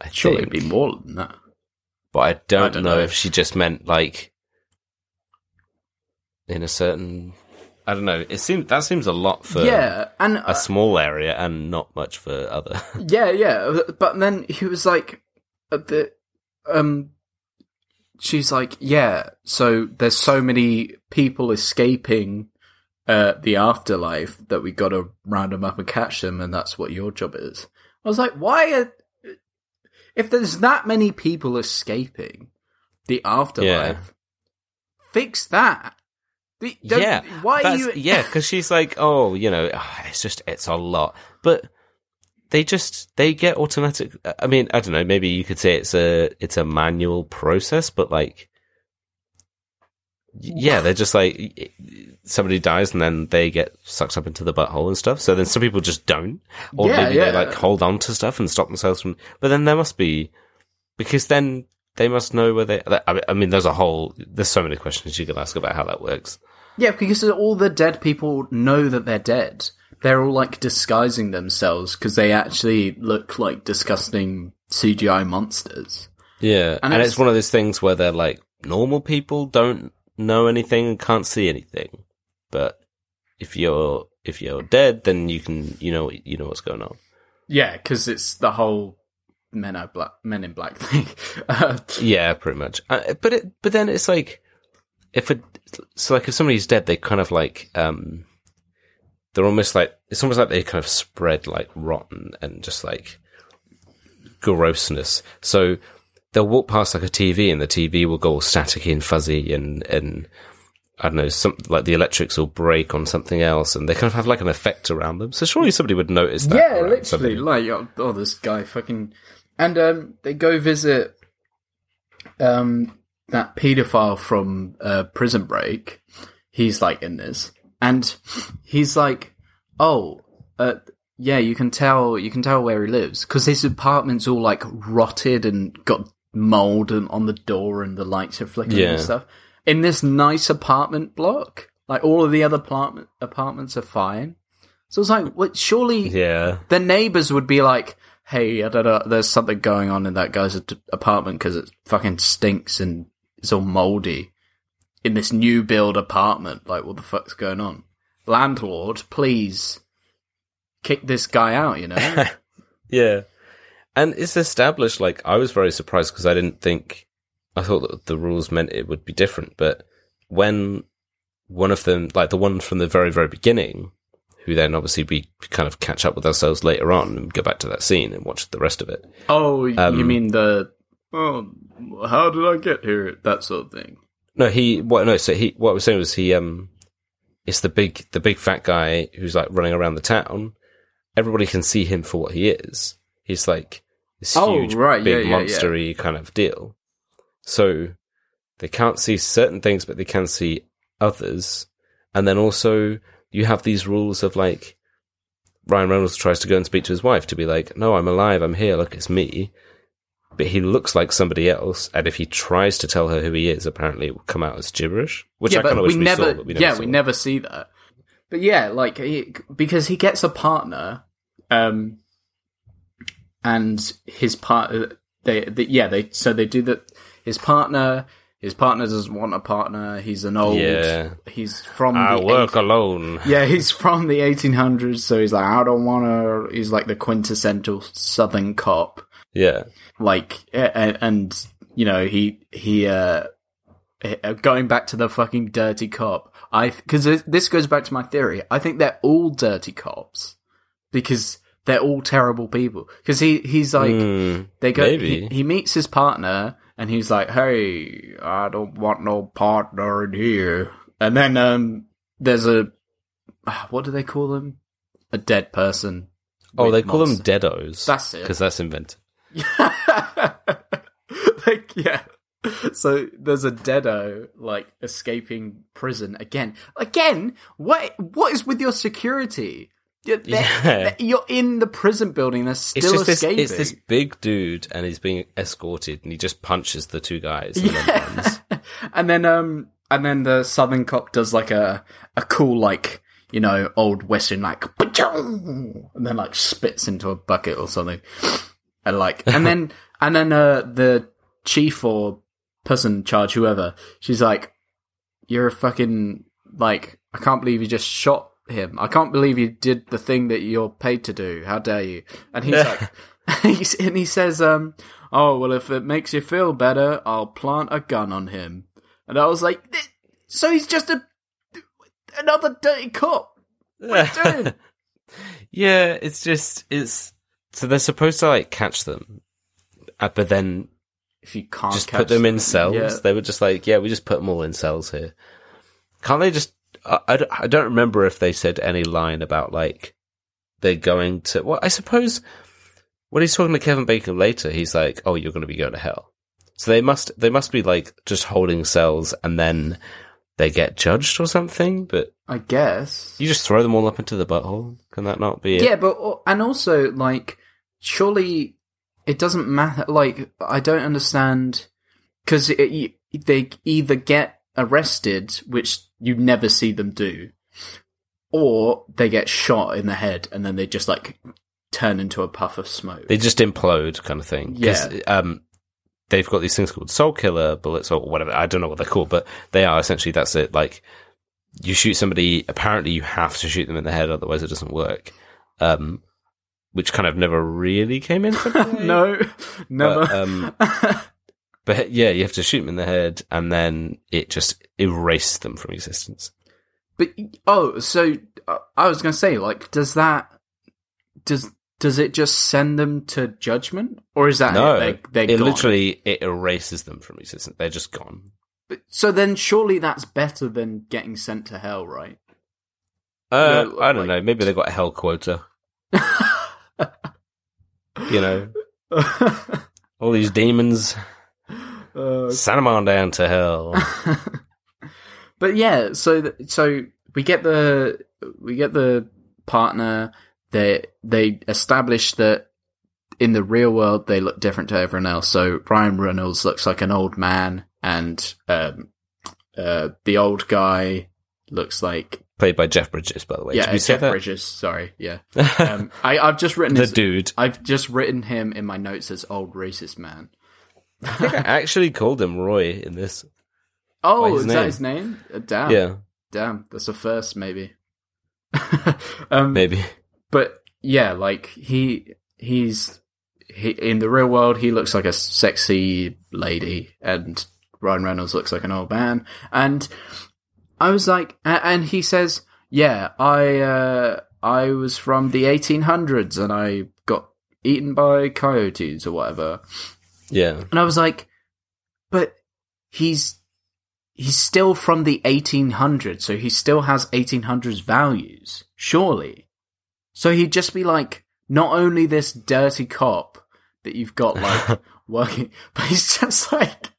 I surely think. it'd be more than that. But I don't, I don't know, know. if she just meant like in a certain. I don't know. It seems that seems a lot for yeah, and a small area and not much for other. Yeah, yeah, but then he was like, bit, um, she's like, yeah, so there's so many people escaping uh, the afterlife that we got to round them up and catch them, and that's what your job is. I was like, why? Are, if there's that many people escaping the afterlife, fix that. Don't- yeah, why are you? yeah, because she's like, oh, you know, ah, it's just it's a lot, but they just they get automatic. I mean, I don't know. Maybe you could say it's a it's a manual process, but like, yeah, they're just like somebody dies and then they get sucked up into the butthole and stuff. So then some people just don't, or Yeah, maybe yeah. they like hold on to stuff and stop themselves from. But then there must be because then they must know where they. I mean- there's a whole. There's so many questions you could ask about how that works. Yeah, because all the dead people know that they're dead. They're all like disguising themselves because they actually look like disgusting CGI monsters. Yeah, and, And it's, it's- one of those things where they're like normal people don't know anything and can't see anything, but if you're if you're dead, then you can you know you know what's going on. Yeah, because it's the whole Men are Black, Men in Black thing. Uh, Yeah, pretty much. Uh, but it but then it's like if it so like if somebody's dead, they kind of like um they're almost like it's almost like they kind of spread like rotten and just like grossness. So they'll walk past like a TV and the TV will go all staticky and fuzzy and and I don't know, some like the electrics will break on something else and they kind of have like an effect around them. So surely somebody would notice that. yeah, literally. somebody. Like, oh, oh, this guy fucking. And um, they go visit um, that paedophile from uh, Prison Break. He's like in this, and he's like, "Oh, uh, yeah, you can tell. You can tell where he lives because his apartment's all like rotted and got mold and on the door, and the lights are flickering Yeah. and stuff. In this nice apartment block, like all of the other apartment apartments are fine. So it's like, what? Surely Yeah. the neighbors would be like, "Hey, I don't know, there's something going on in that guy's apartment because it fucking stinks and it's all moldy in this new build apartment. Like, what the fuck's going on? Landlord, please kick this guy out. You know? Yeah. And it's established, like, I was very surprised because I didn't think, I thought that the rules meant it would be different. But when one of them, like the one from the very, very beginning, who then obviously we kind of catch up with ourselves later on and go back to that scene and watch the rest of it. oh, you Um, mean the? Oh, how did I get here? That sort of thing. No, he, what, no, so he, what I was saying was he, um, it's the big, the big fat guy who's like running around the town. Everybody can see him for what he is. He's like this Oh, huge, right, big, yeah, yeah, yeah. monstery kind of deal. So they can't see certain things, but they can see others. And then also you have these rules of like Ryan Reynolds tries to go and speak to his wife to be like, "No, I'm alive. I'm here. Look, it's me." But he looks like somebody else, and if he tries to tell her who he is, apparently it will come out as gibberish. Which yeah, I kind of wish we never, saw, we never yeah, saw. we never see that. But yeah, like he, because he gets a partner, um, and his part, they, they, yeah, they so they do that. His partner, his partner doesn't want a partner. He's an old, Yeah. he's from I the work eight- alone. yeah, he's from the 1800s, so he's like, I don't want to. He's like the quintessential Southern cop Yeah, like and, and you know he he uh uh, going back to the fucking dirty cop i because this goes back to my theory i think they're all dirty cops because they're all terrible people. Because he he's like Hmm, they go he, he meets his partner and he's like, "Hey, I don't want no partner in here." And then um, there's a what do they call them? A dead person. oh, they call them monster- deados. That's it. because that's invented. like, yeah. So there's a deado like escaping prison again. Again, what what is with your security? They're- Yeah. they're- you're in the prison building. They're It's still this. escaping. It's this big dude, and he's being escorted, and he just punches the two guys. And then Yeah. runs. and then um and then the southern cop does like a a cool like you know old western like and then like spits into a bucket or something and like and then and then uh the chief or person charge whoever she's like you're a fucking like i can't believe you just shot him i can't believe you did the thing that you're paid to do how dare you and he's like he's, and he says um oh well if it makes you feel better i'll plant a gun on him and i was like so he's just a another dirty cop what are you doing yeah, it's just it's so they're supposed to like catch them, uh, but then if you can't just catch put them in cells. yeah. They were just like, yeah, we just put them all in cells here. Can't they just? I, I don't- remember if they said any line about like they're going to. Well, I suppose when he's talking to Kevin Bacon later, he's like, "Oh, you're going to be going to hell." So they must they must be like just holding cells and then they get judged or something. But i guess you just throw them all up into the butthole. Can that not be it? Yeah, but uh, and also like surely it doesn't matter. Like I don't understand because they either get arrested, which you never see them do, or they get shot in the head and then they just like turn into a puff of smoke. They just implode, kind of thing. Yeah. Um, they've got these things called soul killer bullets or whatever. I don't know what they're called, but they are essentially that's it. Like you shoot somebody, apparently you have to shoot them in the head, otherwise it doesn't work. Um, which kind of never really came into play. no, never. But, um, but yeah, you have to shoot them in the head, and then it just erases them from existence. But oh, so uh, I was going to say, like, does that does does it just send them to judgment, or is that No, it? They, it gone? literally it erases them from existence. They're just gone. But- So then, surely that's better than getting sent to hell, right? Uh, No, I don't like- know. Maybe they got a hell quota. You know, all these demons. Uh, Send them on down to hell. but yeah, so th- so we get the we get the partner. They they establish that in the real world they look different to everyone else. So Ryan Reynolds looks like an old man, and um, uh, the old guy looks like Played by Jeff Bridges, by the way. yeah, Did we say Jeff? Bridges. Sorry, yeah. Um, I I've just written the his, dude. I've just written him in my notes as old racist man. I think I actually called him Roy in this. Oh, is that his name? Uh, damn. Yeah, Damn, that's a first, maybe. um, maybe. but yeah, like he he's he in the real world he looks like a sexy lady, and Ryan Reynolds looks like an old man. And I was like, and he says, "Yeah, I uh, I was from the 1800s, and I got eaten by coyotes or whatever." Yeah. And I was like, but he's he's still from the 1800s, so he still has 1800s values, surely. So he'd just be like, not only this dirty cop that you've got like working, but he's just like,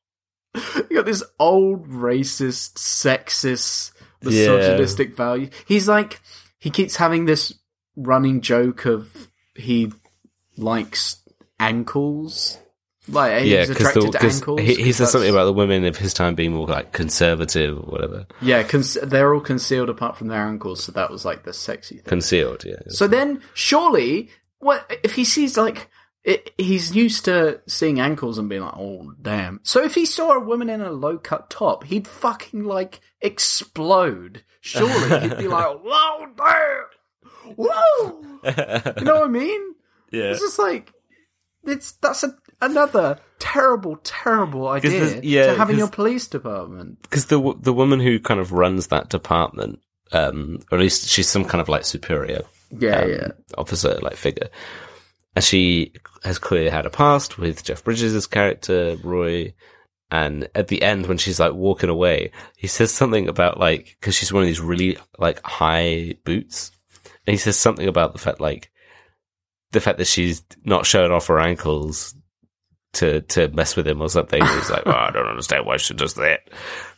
you got this old racist, sexist, misogynistic value. He's like, he keeps having this running joke of he likes ankles. Like he's yeah, because attracted to ankles. he, he says something about the women of his time being more like conservative or whatever, yeah, cons- they're all concealed apart from their ankles, so that was like the sexy thing. concealed. Yeah. So then, surely, what if he sees like it, he's used to seeing ankles and being like, "Oh damn!" So if he saw a woman in a low cut top, he'd fucking like explode. Surely he'd be like, "Whoa, damn, whoa!" You know what I mean? yeah. It's just like it's that's a, another terrible, terrible idea yeah, to have in your police department. because the the woman who kind of runs that department, um, or at least she's some kind of like superior, Yeah, um, yeah. officer like figure, and she has clearly had a past with Jeff Bridges' character Roy. And at the end, when she's like walking away, he says something about like because she's wearing these really like high boots, and he says something about the fact like the fact that she's not showing off her ankles to to mess with him or something. He's like, oh, I don't understand why she does that.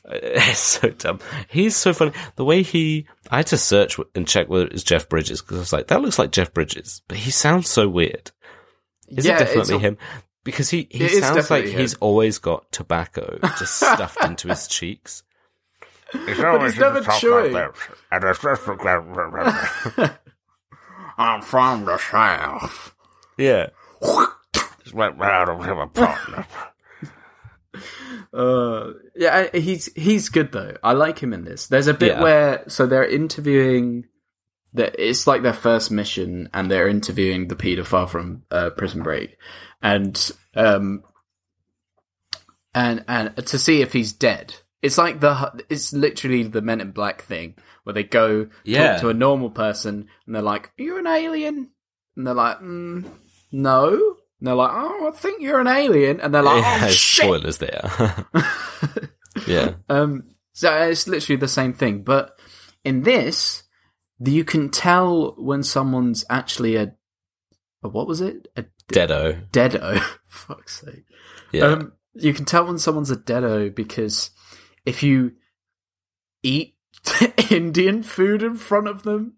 It's so dumb. He's so funny. The way he, I had to search and check whether it was Jeff Bridges because I was like, that looks like Jeff Bridges, but he sounds so weird. Is Yeah, it definitely a- him? Because he, he sounds like him. he's always got tobacco just stuffed into his cheeks. But he's never chewing. I'm from the south. Yeah. I don't have a partner. Uh, yeah, he's he's good though. I like him in this. There's a bit Yeah. where so they're interviewing. That it's like their first mission, and they're interviewing the paedophile from uh, Prison Break, and um, and and to see if he's dead. It's like the it's literally the Men in Black thing where they go Yeah. talk to a normal person, and they're like, "You're an alien?" And they're like, mm, "No." And they're like, "Oh, I think you're an alien," and they're like, yeah, "Oh shit!" spoilers there. yeah. Um, so it's literally the same thing, but in this, you can tell when someone's actually a, a what was it? A Deado. deado. Fuck's sake. Yeah. Um, you can tell when someone's a deado because if you eat Indian food in front of them,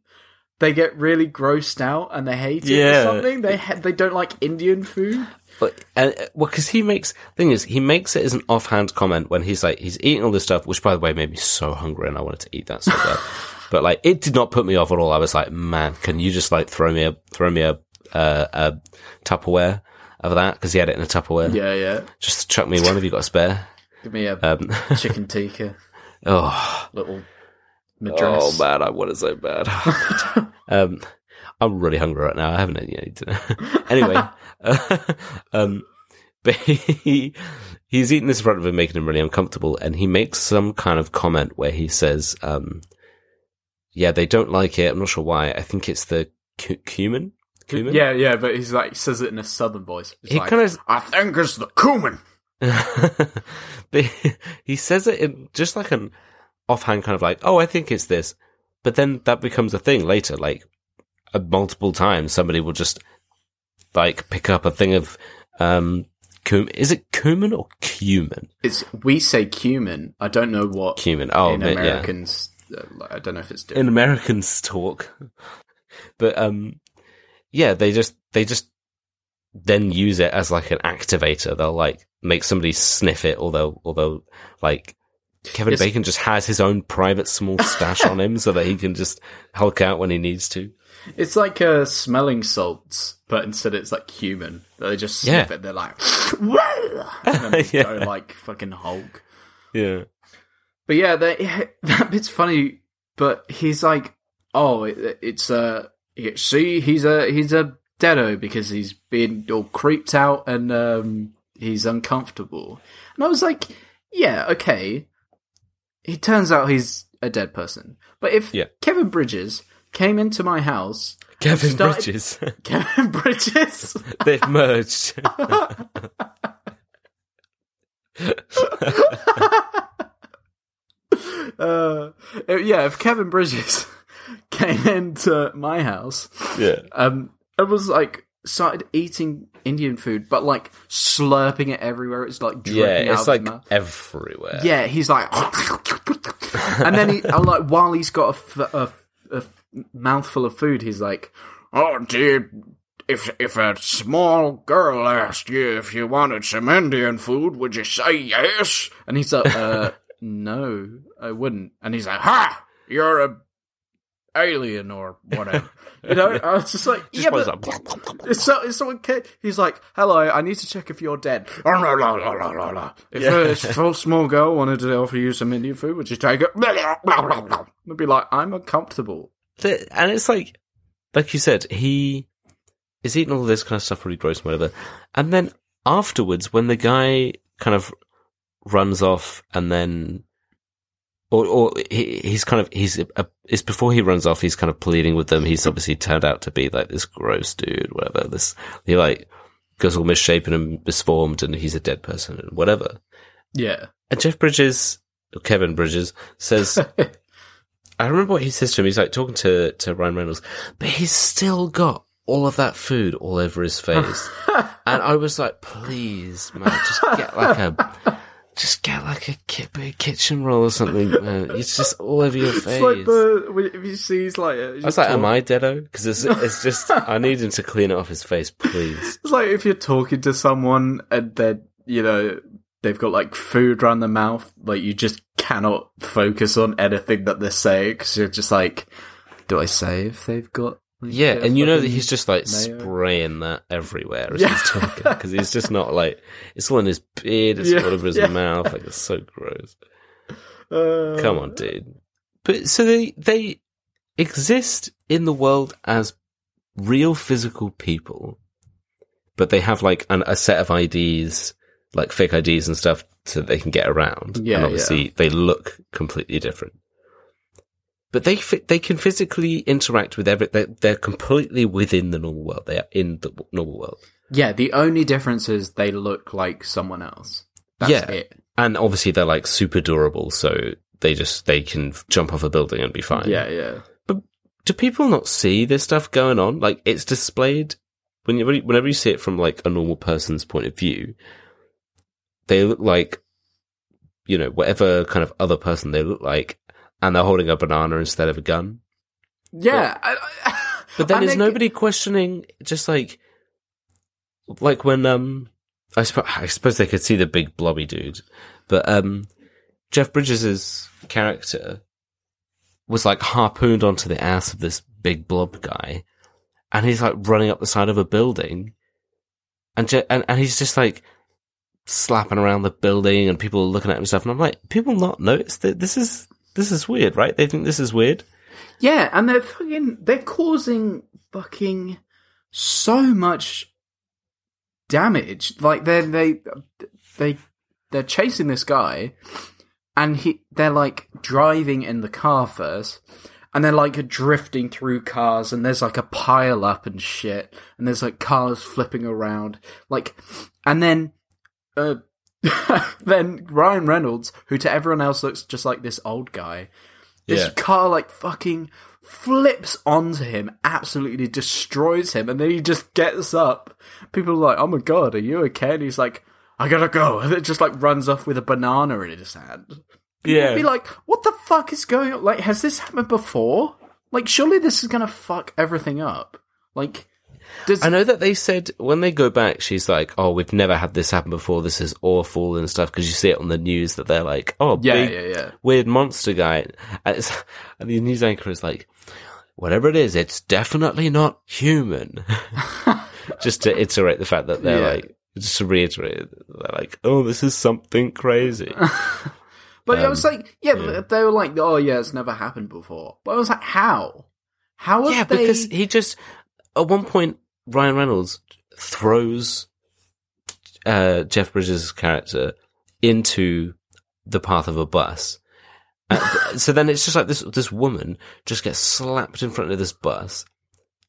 they get really grossed out and they hate it Yeah. or something. They ha- they don't like Indian food. But uh, well, because he makes thing is he makes it as an offhand comment when he's like he's eating all this stuff, which by the way made me so hungry and I wanted to eat that so bad. but like it did not put me off at all. I was like, man, can you just like throw me a throw me a uh, a Tupperware of that because he had it in a Tupperware. Yeah, yeah. Just chuck me one. Have you got a spare? Give me a Um, chicken tikka, oh, little madras. oh man, I want it so bad. um, I'm really hungry right now. I haven't eaten any dinner. anyway, um, but he he's eating this in front of him, making him really uncomfortable, and he makes some kind of comment where he says, um, "Yeah, they don't like it. I'm not sure why. I think it's the cu- cumin." Cumin? Yeah, yeah, but he's like says it in a southern voice. It's He like, kind of I think it's the cumin. but he says it in just like an offhand kind of like, oh, I think it's this. But then that becomes a thing later. Like uh, multiple times, somebody will just like pick up a thing of um, cum. Is it cumin or cumin? it's we say cumin. I don't know what Cumin. Oh, in but yeah. Americans. Uh, I don't know if it's different. In. Americans talk, but um, yeah, they just they just then use it as like an activator. They'll like make somebody sniff it, or they'll or they'll like Kevin Yes. Bacon just has his own private small stash on him so that he can just hulk out when he needs to. It's like uh, smelling salts, but instead it's like cumin. They just sniff Yeah. it. They're like, and they Yeah. go like fucking Hulk. Yeah. But yeah, they, that bit's funny. But he's like, oh, it, it's uh, see, he's a he's a deado because he's been all creeped out and um, he's uncomfortable. And I was like, yeah, okay. It turns out he's a dead person. But if Yeah. Kevin Bridges came into my house, Kevin Started- Bridges. Kevin Bridges. They've merged. uh, yeah, if Kevin Bridges came into my house yeah. um, and was like started eating Indian food, but like slurping it everywhere, it's like dripping Yeah, it's like everywhere. Yeah, he's like, and then he like while he's got a, f- a, a mouthful of food, he's like, Oh, dear. If, if a small girl asked you if you wanted some Indian food, would you say yes? and he's like, uh, no, I wouldn't. And he's like, Ha! You're a alien or whatever. you know, I was just like, Just yeah, but like, It's so, it's someone ca- he's like, hello, I need to check if you're dead. If a small, small girl wanted to offer you some Indian food, would you take it? I'd be like, I'm uncomfortable. And it's like, like you said, he is eating all this kind of stuff, really gross and whatever. And then afterwards, when the guy kind of runs off and then or or he, he's kind of he's uh, it's before he runs off. He's kind of pleading with them. He's obviously turned out to be like this gross dude, whatever. This he like goes all misshapen and misformed, and he's a dead person and whatever. Yeah. And Jeff Bridges, or Kevin Bridges, says, I remember what he says to him. He's like talking to, to Ryan Reynolds, but he's still got all of that food all over his face. and I was like, please, man, just get like a, just get like a ki- big kitchen roll or something, man. It's just all over your face. It's like the if you see he's like uh, I was like, am I deado? Because it's, it's just, I need him to clean it off his face, please. It's like if you're talking to someone and they're, you know, they've got like food around their mouth, like you just cannot focus on anything that they're saying because you're just like, do I say if they've got? Yeah, and you know that he's just like mayo? spraying that everywhere as Yeah. he's talking because he's just not like it's all in his beard, it's Yeah, all over his yeah. mouth, like it's so gross. Uh, Come on, dude. But so they they exist in the world as real physical people, but they have like an, a set of IDs, like fake IDs and stuff, so they can get around. Yeah, and obviously they look completely different. But they they can physically interact with every. They're, they're completely within the normal world. They are in the normal world, Yeah, the only difference is they look like someone else. That's Yeah. it. and obviously they're like super durable. So they just they can jump off a building and be fine. Yeah, yeah. But do people not see this stuff going on? Like it's displayed when you, whenever you see it from like a normal person's point of view, they look like, you know, whatever kind of other person they look like, and they're holding a banana instead of a gun. Yeah. I- But then is think- nobody questioning just like, like when um, I suppose I suppose they could see the big blobby dude, but um, Jeff Bridges's character was like harpooned onto the ass of this big blob guy, and he's like running up the side of a building, and Je- and and he's just like slapping around the building, and people are looking at him and stuff, and I'm like, people not notice that this is this is weird, right? They think this is weird. Yeah, and they're fucking they're causing fucking so much damage. Like they they they they're chasing this guy and he they're like driving in the car first and they're like drifting through cars and there's like a pile up and shit and there's like cars flipping around like and then uh then Ryan Reynolds who to everyone else looks just like this old guy this Yeah. car like fucking flips onto him, absolutely destroys him, and then he just gets up. People are like, "Oh my god, are you okay?" And he's like, "I gotta go," and it just like runs off with a banana in his hand. Yeah, Be like, "What the fuck is going on? Like, has this happened before? Like, surely this is gonna fuck everything up." Like, does I know that they said when they go back, she's like, "Oh, we've never had this happen before. This is awful and stuff." Because you see it on the news that they're like, "Oh, yeah, big yeah, yeah. weird monster guy," and, and the news anchor is like, "Whatever it is, it's definitely not human." just to iterate the fact that they're Yeah. like, just to reiterate, they're like, "Oh, this is something crazy." But I Um, was like, yeah, yeah. they were like, "Oh yeah, it's never happened before." But I was like, how? How have yeah, they? because he just at one point Ryan Reynolds throws uh, Jeff Bridges' character into the path of a bus. So then it's just like this this woman just gets slapped in front of this bus,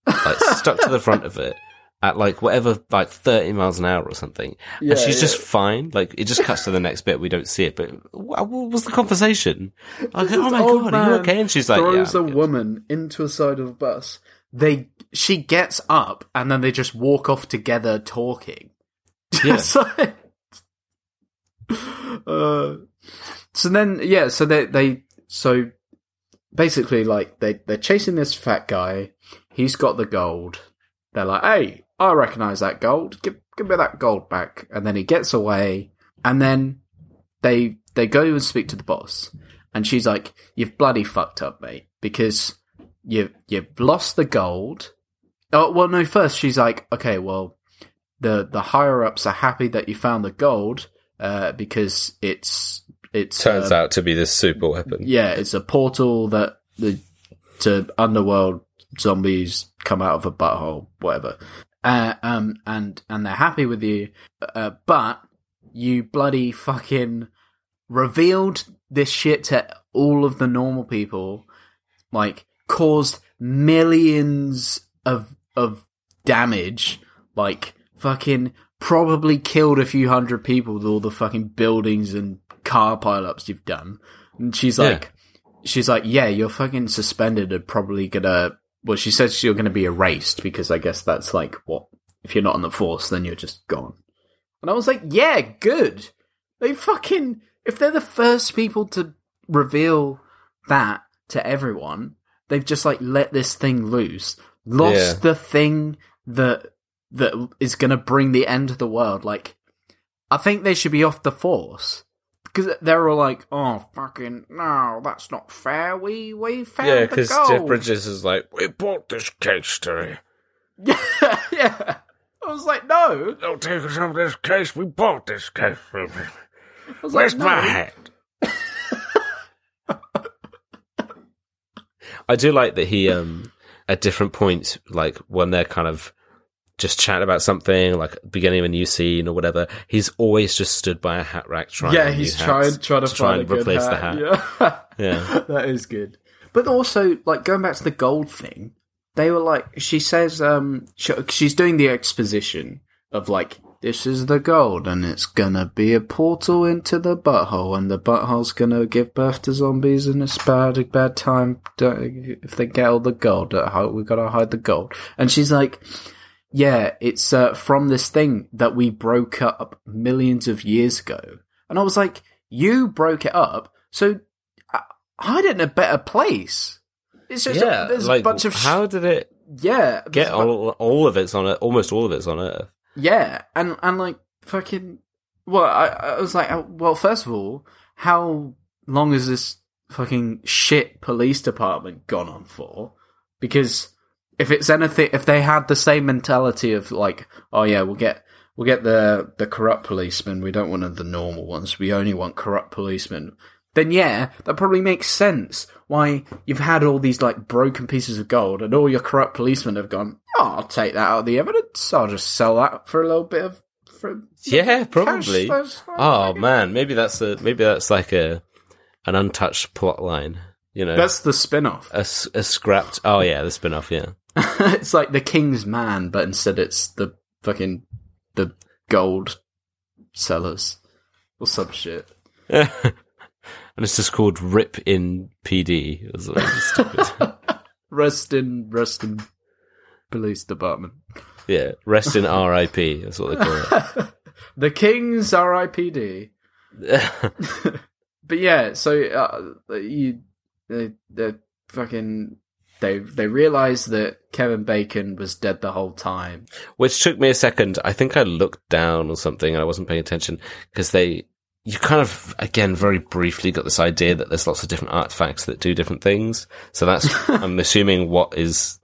like stuck to the front of it at like whatever like thirty miles an hour or something, Yeah, and she's yeah. just fine. Like it just cuts to the next bit. We don't see it, but what, was the conversation? Like, oh my god, are you okay? And she's like, throws yeah, a I'm good." woman into a side of a bus. They she gets up and then they just walk off together talking. Yeah. so, uh, so then yeah, so they they so basically like they they're chasing this fat guy. He's got the gold. They're like, hey, I recognize that gold. Give give me that gold back. And then he gets away. And then they they go and speak to the boss, and she's like, "You've bloody fucked up, mate, because you you've lost the gold." Oh well, no. First, she's like, "Okay, well, the the higher ups are happy that you found the gold, uh, because it's it's turns uh, out to be this super weapon. yeah, it's a portal that the to underworld zombies come out of a butthole, whatever. Uh, um, and and they're happy with you, uh, but you bloody fucking revealed this shit to all of the normal people, like caused millions of of damage, like fucking probably killed a few hundred people with all the fucking buildings and car pileups you've done. And she's Yeah. like, she's like, yeah, you're fucking suspended and probably gonna. Well, she says you're gonna be erased because I guess that's like what if you're not on the force, then you're just gone. And I was like, yeah, good. They fucking if they're the first people to reveal that to everyone, they've just like let this thing loose, lost Yeah. the thing that that is going to bring the end of the world. Like, I think they should be off the force because they're all like, "Oh, fucking no, that's not fair. We we found Yeah, because gold." Jeff Bridges is like, We bought this case today. yeah, yeah. I was like, no. Don't take us off this case. We bought this case. Where's like, no. my hat? I do like that he, um, at different points, like when they're kind of just chatting about something, like beginning of a new scene or whatever, he's always just stood by a hat rack trying. Yeah, he's trying trying to, try and replace hat. the hat. Yeah. Yeah. that is good. But also, like going back to the gold thing, they were like, she says, um, she, she's doing the exposition of like, this is the gold, and it's gonna be a portal into the butthole, and the butthole's gonna give birth to zombies, and it's bad, a bad time if they get all the gold. uh, We gotta hide the gold. And she's like, yeah, it's uh, from this thing that we broke up millions of years ago. And I was like, you broke it up, so hide it in a better place. It's just yeah, there's like a bunch of sh- how did it yeah, get all? All of it's on it. Almost all of it's on Earth. Yeah, and and like fucking. Well, I, I was like, uh, well, first of all, how long has this fucking shit police department gone on for? Because if it's anything, if they had the same mentality of like, oh yeah, we'll get we'll get the the corrupt policemen, we don't want the normal ones, we only want corrupt policemen. Then yeah, that probably makes sense. Why you've had all these like broken pieces of gold, and all your corrupt policemen have gone. Oh, I'll take that out of the evidence. I'll just sell that for a little bit of. For Yeah, probably. Oh man, maybe that's a maybe that's like a an untouched plot line. You know, That's the spin-off. a, a scrapped. Oh yeah, the spin off. Yeah, it's like the King's Man, but instead it's the fucking the gold sellers or some shit. and it's just called Rip in PD. It's like stupid. Rest in rest in police department. yeah, rest in R.I.P. That's what they call it. the King's R.I.P.D. But yeah, so uh, you they they fucking they they realize that Kevin Bacon was dead the whole time. Which took me a second. I think I looked down or something and I wasn't paying attention because they, you kind of, again, very briefly got this idea that there's lots of different artifacts that do different things. So that's, I'm assuming what is,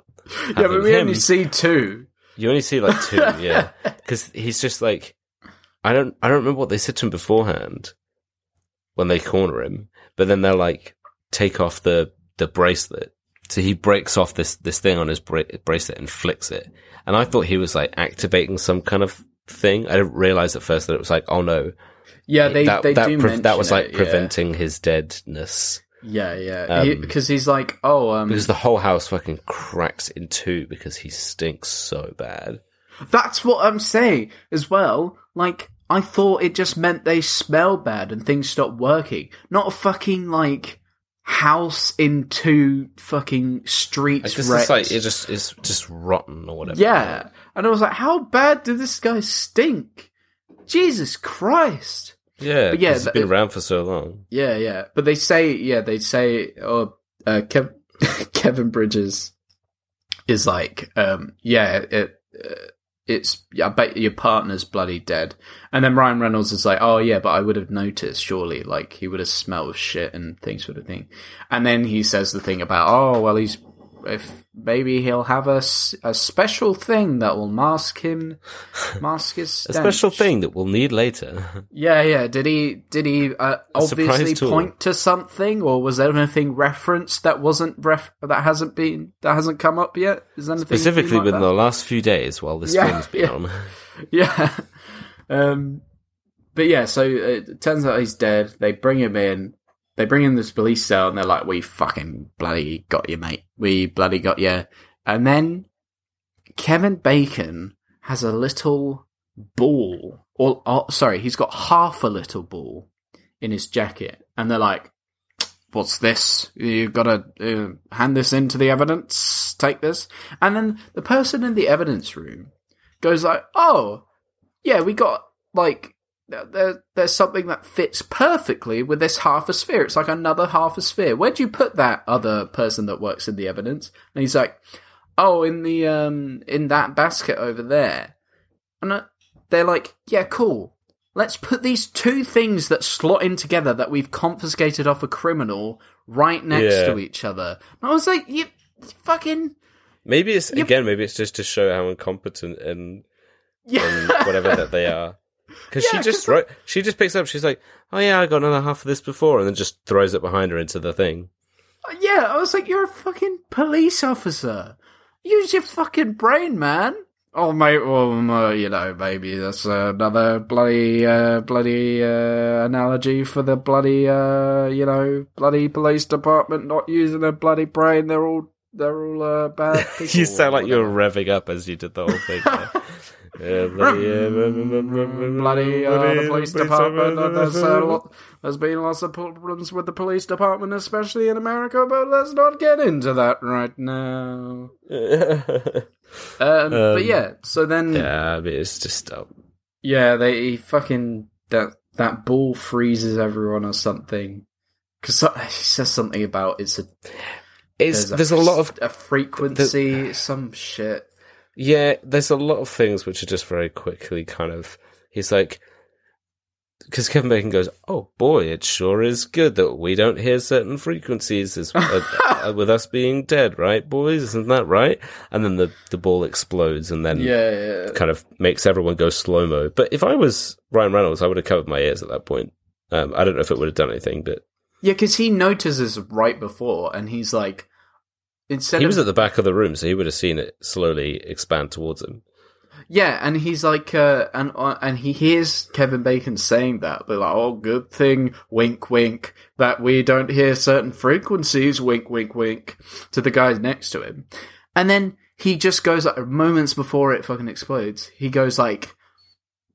yeah, but we him. only see two. You only see like two, yeah. Because he's just like, I don't, I don't remember what they said to him beforehand when they corner him, but then they're like, take off the, the bracelet. So he breaks off this, this thing on his bra- bracelet and flicks it. And I thought he was like activating some kind of thing. I didn't realize at first that it was like, oh no, Yeah, they that, they that, do pre- that was like it, yeah. preventing his deadness. Yeah, yeah, Um, because he's like, oh, um, Because the whole house fucking cracks in two because he stinks so bad. That's what I'm saying as well. Like, I thought it just meant they smell bad and things stop working. Not a fucking, like, house in two fucking streets it's like it just it's just rotten or whatever. yeah. And I was like, how bad did this guy stink? Jesus Christ. Yeah, But yeah. He's that- been around for so long. Yeah, yeah. But they say, yeah, they say, oh, uh, Kev- Kevin Bridges is like, um, yeah, it, uh, it's, I bet your partner's bloody dead. And then Ryan Reynolds is like, oh yeah, but I would have noticed, surely. Like, he would have smelled shit and things sort of thing. And then he says the thing about, oh, well, he's, if maybe he'll have a, a special thing that will mask him, mask his A special thing that we'll need later. Yeah, yeah. Did he? Did he uh, obviously point to something, or was there anything referenced that wasn't ref that hasn't been that hasn't come up yet? Is anything Specifically like within that? the last few days while this Yeah, film's been yeah. on. Yeah. Um. but yeah, so it turns out he's dead. They bring him in. They bring in this police cell, and they're like, "We fucking bloody got you, mate. We bloody got you." And then Kevin Bacon has a little ball, or oh, sorry, he's got half a little ball in his jacket, and they're like, "What's this? You've gotta uh, hand this into the evidence. Take this." And then the person in the evidence room goes like, "Oh, yeah, we got like." There, there's something that fits perfectly with this half a sphere. It's like another half a sphere. Where'd you put that other person that works in the evidence? And he's like, "Oh, in the um, in that basket over there." And uh, they're like, "Yeah, cool. Let's put these two things that slot in together that we've confiscated off a criminal right next Yeah. to each other." And I was like, "You fucking Maybe it's again. Maybe it's just to show how incompetent and, yeah." and whatever that they are. Because Yeah, she just like- she just picks up. She's like, "Oh yeah, I got another half of this before," and then just throws it behind her into the thing. Yeah, I was like, you're a fucking police officer. Use your fucking brain, man. Oh, mate, well, um, uh, you know, maybe that's uh, another bloody, uh, bloody uh, analogy for the bloody, uh, you know, bloody police department not using their bloody brain. They're all, they're all uh, bad people. you sound like you were whatever. revving up as you did the whole thing. Yeah, bloody, uh, the police department. There's, uh, lot, there's been lots of problems with the police department, especially in America. But let's not get into that right now. Um, but yeah, so then yeah, yeah, mean, it's just uh, they he fucking that that ball freezes everyone or something because he says something about it's a it's there's a lot of a frequency some shit. Yeah, there's a lot of things which are just very quickly kind of. He's like, because Kevin Bacon goes, "Oh boy, it sure is good that we don't hear certain frequencies as, uh, uh, with us being dead, right, boys? Isn't that right?" And then the the ball explodes, and then Yeah, yeah. kind of makes everyone go slow mo. But if I was Ryan Reynolds, I would have covered my ears at that point. Um, I don't know if it would have done anything, but Yeah, because he notices right before, and he's like, instead he of was at the back of the room, so he would have seen it slowly expand towards him. yeah, and he's like, uh, and uh, and he hears Kevin Bacon saying that, but like, oh, good thing, wink, wink, that we don't hear certain frequencies, wink, wink, wink, to the guys next to him, and then he just goes like moments before it fucking explodes, he goes like.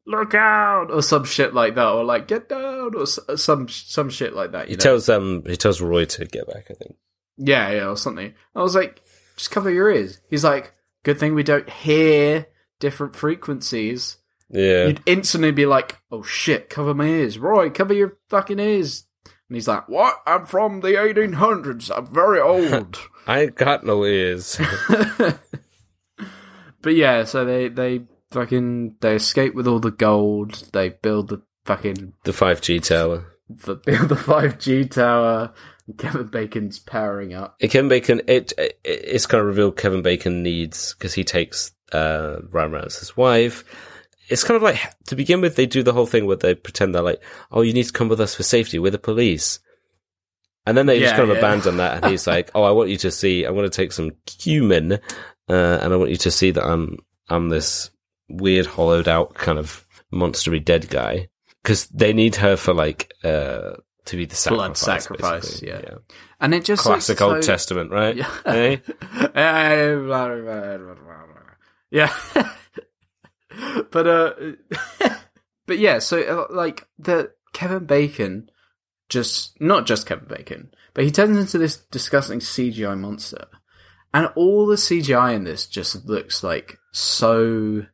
Look out, or some shit like that, or like get down, or some some shit like that. You He know? tells um he tells Roy to get back. I think. Yeah, yeah, or something. I was like, just cover your ears. He's like, good thing we don't hear different frequencies. Yeah. You'd instantly be like, oh shit, cover my ears. Roy, cover your fucking ears. And he's like, What? I'm from the 1800s. I'm very old. I ain't got no ears. but yeah, so they, they fucking, they escape with all the gold. They build the fucking, the 5G tower. the, build the 5G tower. Kevin Bacon's powering up. Kevin Bacon, it, it it's kind of revealed Kevin Bacon needs because he takes uh, Ryan Reynolds' wife. It's kind of like to begin with, they do the whole thing where they pretend they're like, "Oh, you need to come with us for safety. We're the police," and then they just kind of yeah. abandon that. And he's like, "Oh, I want you to see. I want to take some cumin, uh, and I want you to see that I'm I'm this weird, hollowed out kind of monstery dead guy." Because they need her for like uh, to be the sacrifice, Blood sacrifice, basically. yeah. And it just Classic Old so- Testament, right? Yeah. Eh? yeah. but uh but yeah, so uh, like the Kevin Bacon just not just Kevin Bacon, but he turns into this disgusting CGI monster. And all the CGI in this just looks like so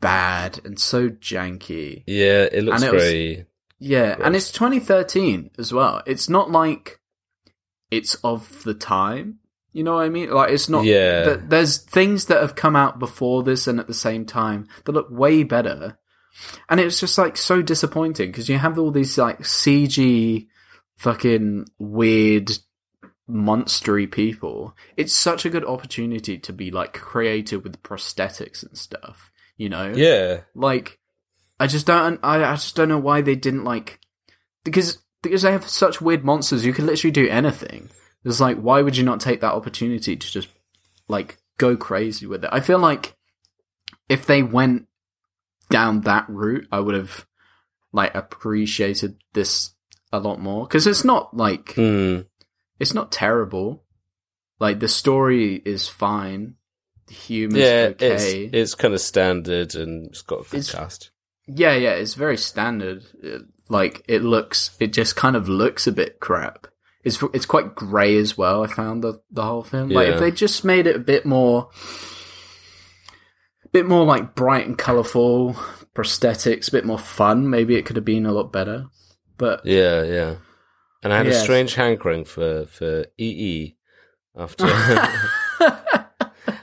bad and so janky. Yeah, it looks And it was- very. Yeah, and it's 2013 as well. It's not like it's of the time. You know what I mean? Like it's not. Yeah. th- there's things that have come out before this and at the same time that look way better, and it's just like so disappointing because you have all these like CG, fucking weird, monstery people. It's such a good opportunity to be like creative with prosthetics and stuff. You know? Yeah, like I just don't I, I just don't know why they didn't like because because they have such weird monsters you could literally do anything. It's like why would you not take that opportunity to just like go crazy with it? I feel like if they went down that route, I would have like appreciated this a lot more because it's not like Hmm. it's not terrible. Like the story is fine, the humor's Yeah, okay. it's it's kind of standard and it's got a good It's- cast. Yeah, yeah, it's very standard. It, like it looks, it just kind of looks a bit crap. It's it's quite grey as well. I found the the whole film. Like Yeah. if they just made it a bit more, a bit more like bright and colourful prosthetics, a bit more fun, maybe it could have been a lot better. But Yeah, yeah. And I had a strange hankering for for EE after.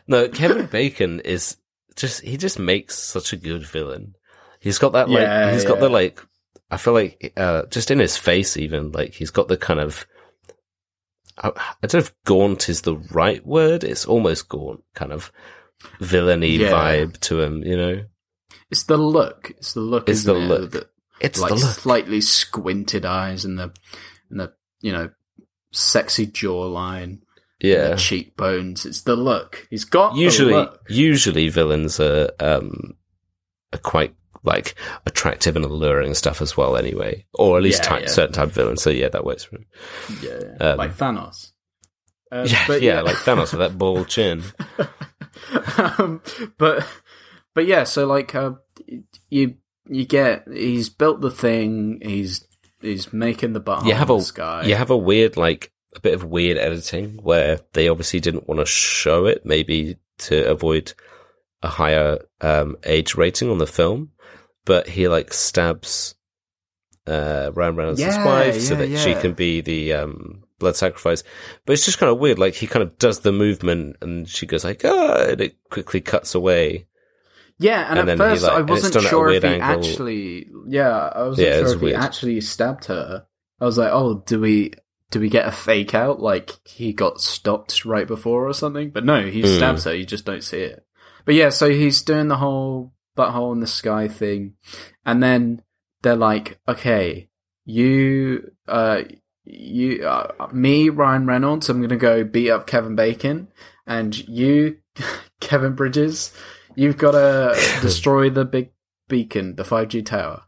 no, Kevin Bacon is just he just makes such a good villain. He's got that like Yeah, he's got the like I feel like uh just in his face even like he's got the kind of I, I don't know if gaunt is the right word. It's almost gaunt, kind of villainy Yeah. vibe to him. You know, it's the look. It's the look. It's the it? look. The- it's like the look. slightly squinted eyes and the and the you know sexy jawline, and Yeah, the cheekbones. It's the look. He's got usually usually villains are um are quite like attractive and alluring stuff as well anyway. Or at least Yeah, type, yeah. certain type of villains so yeah that works for him. Yeah, Um, like Thanos. Um, yeah, but yeah like thanos with that bald chin. Um, but but yeah, so like uh, you you get he's built the thing. He's he's making the butthole you have a you have a weird like a bit of weird editing where they obviously didn't want to show it maybe to avoid a higher um age rating on the film but he like stabs uh Ryan Reynolds' Yeah, wife so yeah, that she can be the um blood sacrifice but it's just kind of weird like he kind of does the movement and she goes like ah and it quickly cuts away Yeah, and, And at then he, first like- I wasn't done at a sure if he angle. actually. Yeah, I wasn't Yeah, sure if weird. he actually stabbed her. I was like, oh, do we do we get a fake out like he got stopped right before or something? But no, he Hmm. stabs her. You just don't see it. But yeah, so he's doing the whole butthole in the sky thing, and then they're like, okay, you, uh, you, uh, me, Ryan Reynolds, I'm gonna go beat up Kevin Bacon, and you, Kevin Bridges, you've got to destroy the big beacon, the 5G tower.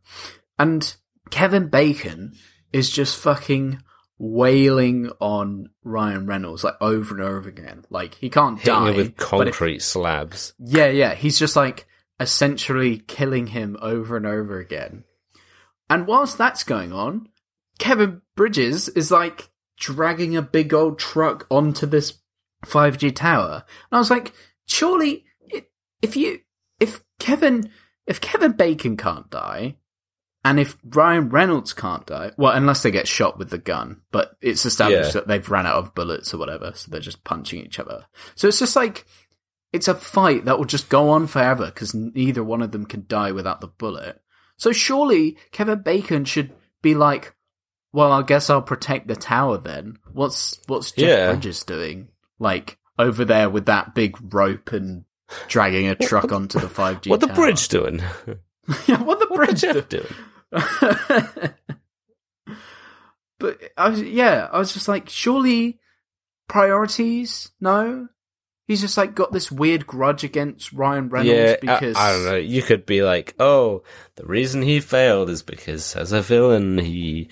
And Kevin Bacon is just fucking wailing on Ryan Reynolds like over and over again. Like he can't hitting die with but if- concrete slabs yeah, yeah. He's just like essentially killing him over and over again. And whilst that's going on, Kevin Bridges is like dragging a big old truck onto this 5G tower. And I was like, surely if you if Kevin if Kevin Bacon can't die and if Ryan Reynolds can't die, well, unless they get shot with the gun, but it's established Yeah. that they've ran out of bullets or whatever, so they're just punching each other. So it's just like it's a fight that will just go on forever because neither one of them can die without the bullet. So surely Kevin Bacon should be like, "Well, I guess I'll protect the tower then." What's what's Jeff Yeah. Bridges doing? Like over there with that big rope and dragging a truck onto the five G. what the bridge doing yeah, what the what the bridge Jeff do- doing but I was, yeah, I was just like, surely priorities? No, he's just like got this weird grudge against Ryan Reynolds yeah, because I, I don't know. You could be like, oh, the reason he failed is because as a villain, he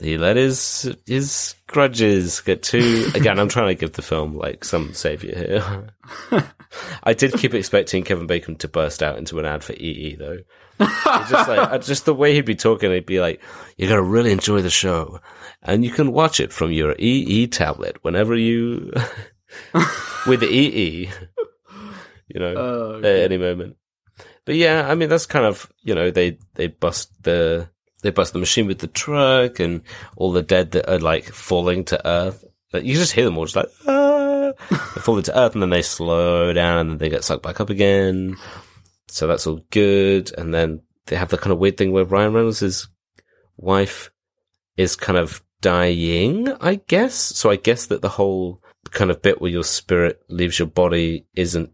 he let his his grudges get too. Again, I'm trying to give the film like some savior here. I did keep expecting Kevin Bacon to burst out into an ad for EE though. It's just like just the way he'd be talking, he'd be like, "You're gonna really enjoy the show, and you can watch it from your EE tablet whenever you with EE." You know, Oh, at any moment. But yeah, I mean that's kind of you know they they bust the they bust the machine with the truck and all the dead that are like falling to earth. Like, you just hear them all just like ah, they fall to earth and then they slow down and then they get sucked back up again. So that's all good. And then they have the kind of weird thing where Ryan Reynolds' wife is kind of dying, I guess. So I guess that the whole kind of bit where your spirit leaves your body isn't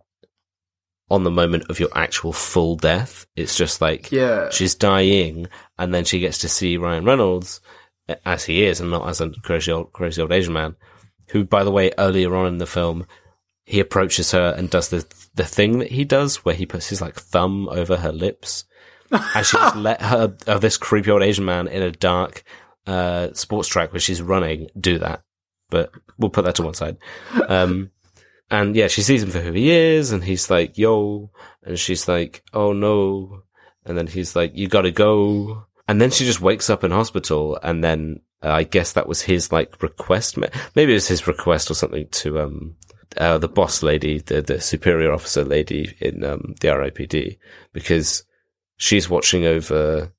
on the moment of your actual full death. It's just like yeah, she's dying and then she gets to see Ryan Reynolds as he is and not as a crazy old, crazy old Asian man who, by the way, earlier on in the film, he approaches her and does the, the thing that he does where he puts his like thumb over her lips and she just let her uh, this creepy old Asian man in a dark uh, sports track where she's running do that. But we'll put that to one side. Um, and yeah, she sees him for who he is, and he's like, "Yo," and she's like, "Oh no," and then he's like, "You gotta go," and then she just wakes up in hospital, and then uh, I guess that was his like request. Maybe it was his request or something to um uh, the boss lady, the the superior officer lady in um the RIPD, because she's watching over.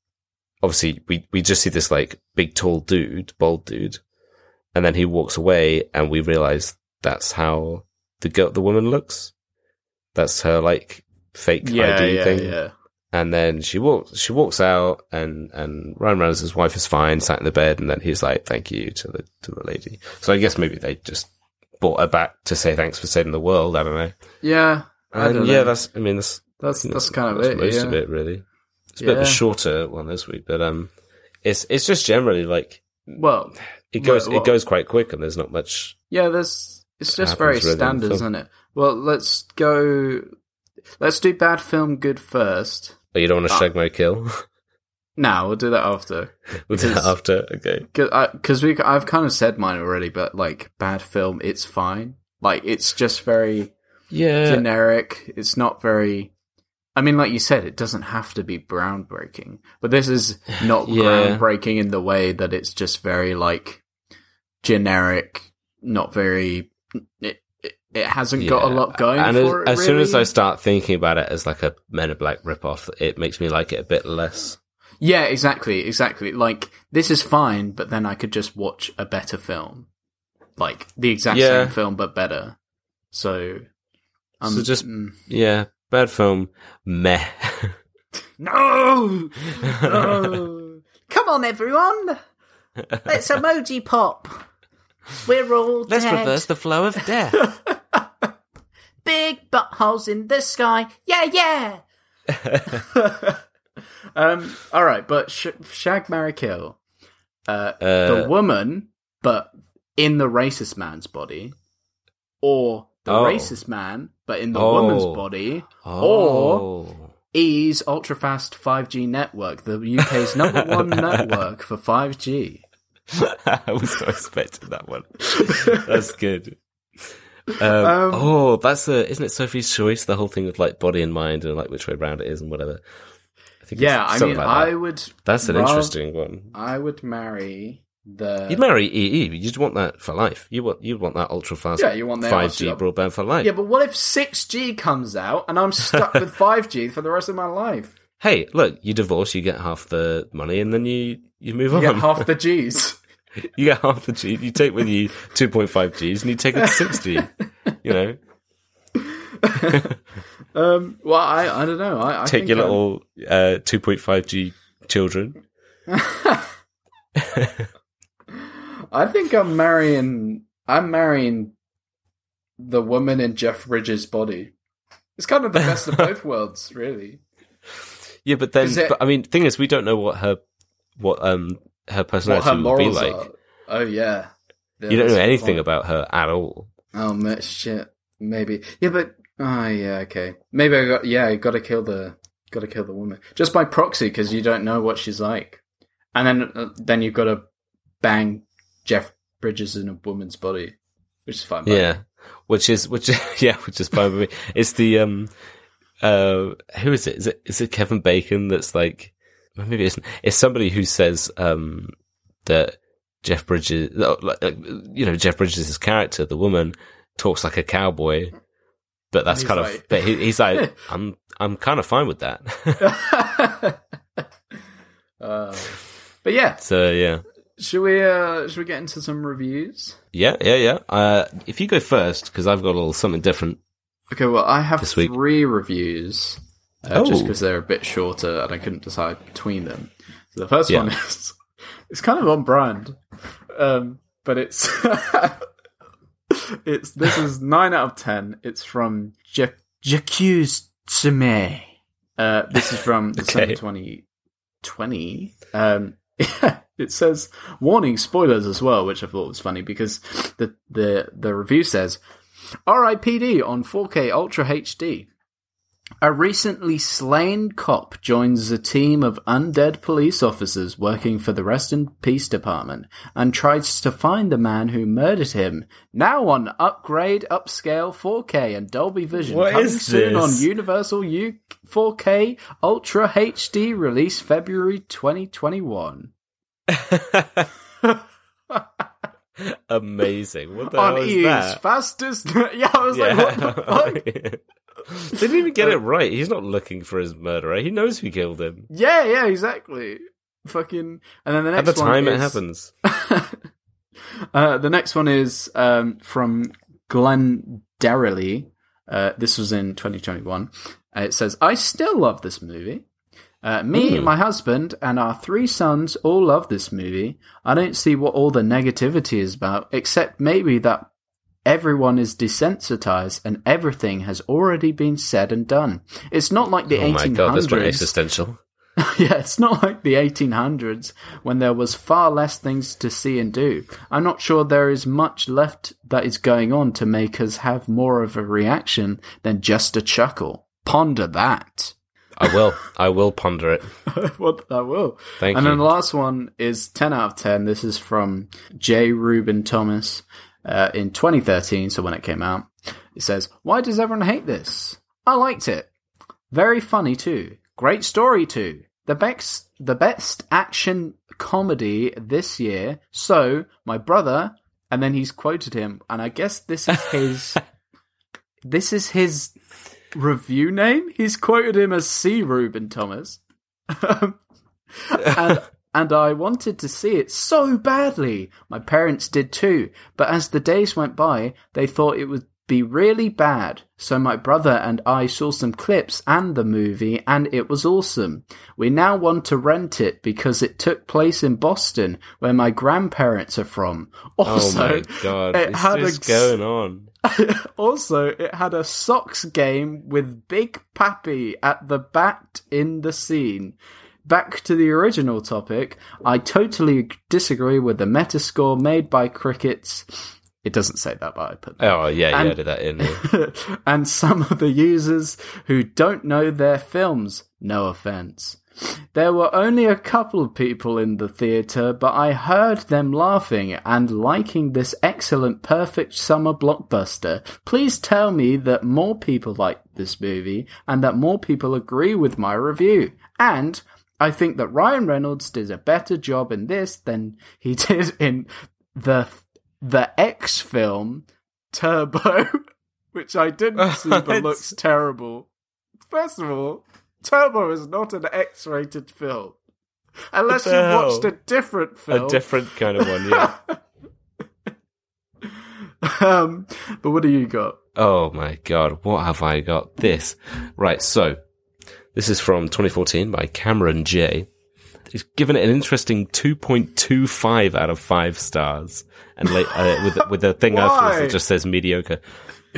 Obviously, we we just see this like big tall dude, bald dude, and then he walks away, and we realize that's how the girl, the woman looks. That's her like fake Yeah, ID yeah, thing. yeah. And then she walks, she walks out, and and Ryan Reynolds' wife is fine, sat in the bed, and then he's like, "Thank you" to the to the lady. So I guess maybe they just brought her back to say thanks for saving the world. I don't know. Yeah, And yeah, know. that's I mean that's that's that's kind of that's it. most yeah. of it really. It's a bit of a shorter one this week, but um, it's it's just generally like Well, it goes Well, it goes quite quick, and there's not much. yeah, there's it's just very standard, isn't it? Well, let's go. Let's do bad film, good first. Oh, you don't want to Ah. shag my kill. Now we'll do that after. We'll do that after. Okay. because we I've kind of said mine already, but like bad film, it's fine. Like it's just very Yeah. generic. It's not very. I mean, like you said, it doesn't have to be groundbreaking, but this is not Yeah. groundbreaking in the way that it's just very like generic, not very. It it, it hasn't got a lot going and for as, it. as soon as I start thinking about it as like a Men in Black ripoff, it makes me like it a bit less. Yeah, exactly, exactly. Like this is fine, but then I could just watch a better film, like the exact Yeah. same film but better. So, um, So just- mm. Yeah, bad film, meh. no, no. Come on, everyone, let's emoji pop. We're all Let's dead. reverse the flow of death. Big buttholes in the sky. Yeah, yeah. um. All right, but sh- Shag Marry Kill. Uh, the Uh, woman, but in the racist man's body, or the Oh. racist man, but in the Oh. woman's body, oh. is ultrafast 5G network, the UK's number one network for 5G. I was not expecting that one. That's good. Um, Um, oh, that's a isn't it Sophie's choice? The whole thing of like body and mind and like which way round it is and whatever. I think Yeah, I mean, like. I would. That's an rather- interesting one. I would marry the. You'd marry EE. You'd want that for life. You want you want that ultra fast. Yeah, you want that five G broadband for life. Yeah, but what if 6G comes out and I'm stuck with 5G for the rest of my life? Hey, look, you divorce, you get half the money, and then you you move You on. get half the G's. you get half the G. You take with you two point five Gs, and you take it to six G. You know, Um, well, I I don't know. I, I take your little uh, two point five G children. I think I'm marrying. I'm marrying the woman in Jeff Bridges' body. It's kind of the best of both worlds, really. Yeah, but then, it- but, I mean, thing is, we don't know what her what um her personality will be like. are. Oh yeah. Yeah, You don't know anything point. about her at all. Oh shit. Maybe. Yeah, but oh yeah, okay. Maybe I got yeah. I got to kill the got to kill the woman just by proxy because you don't know what she's like, and then uh, then you've got to bang Jeff Bridges in a woman's body, which is fine. by me. Yeah, which is which yeah, which is fine with me. It's the um uh who is it? Is it is it Kevin Bacon that's like maybe it's it's somebody who says um that Jeff Bridges uh, like, uh, you know Jeff Bridges' character, the woman, talks like a cowboy. But that's kind like- of. But he, he's like, I'm, I'm kind of fine with that. uh, but yeah, so yeah, should we uh should we get into some reviews? yeah, yeah, yeah. Uh, if you go first, because I've got a little something different. Okay, well, I have This week. three reviews, uh, just Oh. because they're a bit shorter and I couldn't decide between them. So the first Yeah. one is it's kind of on brand, um, but it's it's this is nine out of ten. It's from Ja- J'accuse Tsume. Uh, this is from December Okay. twenty twenty. Um, it says warning spoilers as well, which I thought was funny because the the the review says R.I.P.D. on 4K Ultra HD. A recently slain cop joins a team of undead police officers working for the Rest in Peace Department and tries to find the man who murdered him. Now on upgrade, upscale, 4K, and Dolby Vision. What coming soon on Universal U 4K Ultra HD release February 2021. Amazing. What the on hell is that? fastest. yeah, I was like, what the fuck? they didn't even get it right. He's not looking for his murderer. He knows who killed him. Yeah, yeah, exactly. Fucking. And then the next At the one time it is- happens. uh, the next one is um, from Glenn Derrily. Uh, this was in 2021. Uh, it says, I still love this movie. Uh, me, Hmm. my husband, and our three sons all love this movie. I don't see what all the negativity is about, except maybe that everyone is desensitized and everything has already been said and done. It's not like the Oh my 1800s. god, that's existential. Yeah, it's not like the 1800s when there was far less things to see and do. I'm not sure there is much left that is going on to make us have more of a reaction than just a chuckle. Ponder that. I will. I will ponder it. what I will. Thank and you. then the last one is 10 out of 10. This is from J. Reuben Thomas uh, in 2013, so when it came out. It says, Why does everyone hate this? I liked it. Very funny too. Great story too. The best, the best action comedy this year. So, my brother, and then he's quoted him, and I guess this is his, this is his review name. He's quoted him as C. Reuben Thomas. and and I wanted to see it so badly. My parents did too, but as the days went by, they thought it would be really bad. So my brother and I saw some clips and the movie, and it was awesome. We now want to rent it because it took place in Boston, where my grandparents are from. Oh also, oh god, it had a- going on? also, it had a Sox game with Big Papi at the bat in the scene. Back to the original topic, I totally disagree with the metascore made by Crickets. It doesn't say that, but I put that. Oh yeah, you And- added that in. yeah. and some of the users who don't know their films. No offense. There were only a couple of people in the theatre, but I heard them laughing and liking this excellent, perfect summer blockbuster. Please tell me that more people like this movie and that more people agree with my review. And I think that Ryan Reynolds did a better job in this than he did in the the X film Turbo, which I didn't see but looks terrible. First of all, Turbo is not an X-rated film. Unless you hell? watched a different film. A different kind of one, yeah. um, but what do you got? Oh my god, what have I got? This. Right, so this is from 2014 by Cameron J. He's given it an interesting 2.25 out of 5 stars. And like, uh, with, with the thing afterwards that just says mediocre.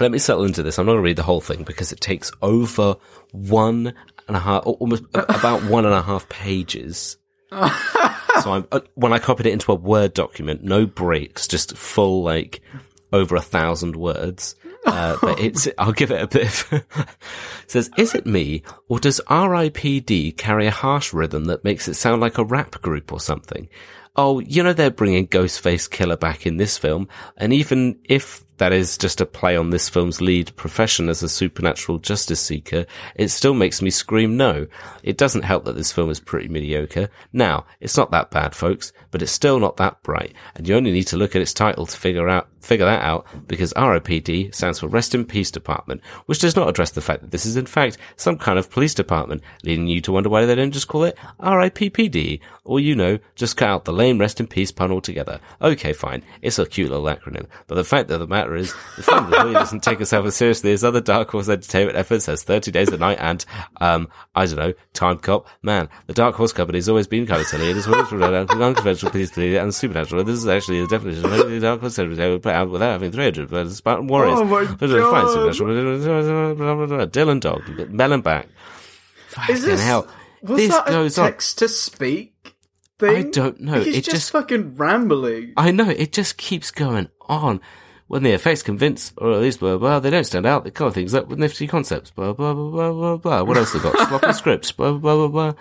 Let me settle into this. I'm not going to read the whole thing because it takes over one and a half, al- almost about one and a half pages. so I'm, uh, when I copied it into a Word document, no breaks, just full, like, over a thousand words. Uh, but it's, I'll give it a bit of, says, is it me, or does RIPD carry a harsh rhythm that makes it sound like a rap group or something? Oh, you know, they're bringing Ghostface Killah back in this film, and even if that is just a play on this film's lead profession as a supernatural justice seeker, it still makes me scream no. It doesn't help that this film is pretty mediocre. Now, it's not that bad, folks, but it's still not that bright, and you only need to look at its title to figure out figure that out because RIPD stands for Rest in Peace Department, which does not address the fact that this is in fact some kind of police department, leading you to wonder why they don't just call it RIPPD, or you know, just cut out the lame Rest in Peace pun altogether. Okay, fine, it's a cute little acronym, but the fact of the matter is, the film really doesn't take itself as seriously as other Dark Horse Entertainment efforts as 30 Days of Night and, um, I don't know, Time Cop. Man, the Dark Horse Company has always been kind of silly. It is the unconventional police and supernatural. This is actually a definition of the Dark Horse Entertainment put out without having 300 but it's Spartan Warriors. Oh my Those are fine God. Dylan Dog, Melon Back. Is this hell. was this that goes a on. text to speak thing? I don't know. He's It just, just- fucking rambling. I know, it just keeps going on. When the effects convince, or at least blah, blah, they don't stand out, they colour things up with nifty concepts, blah, blah, blah, blah, blah, blah. What else they got? Sloppy scripts, blah, blah, blah, blah.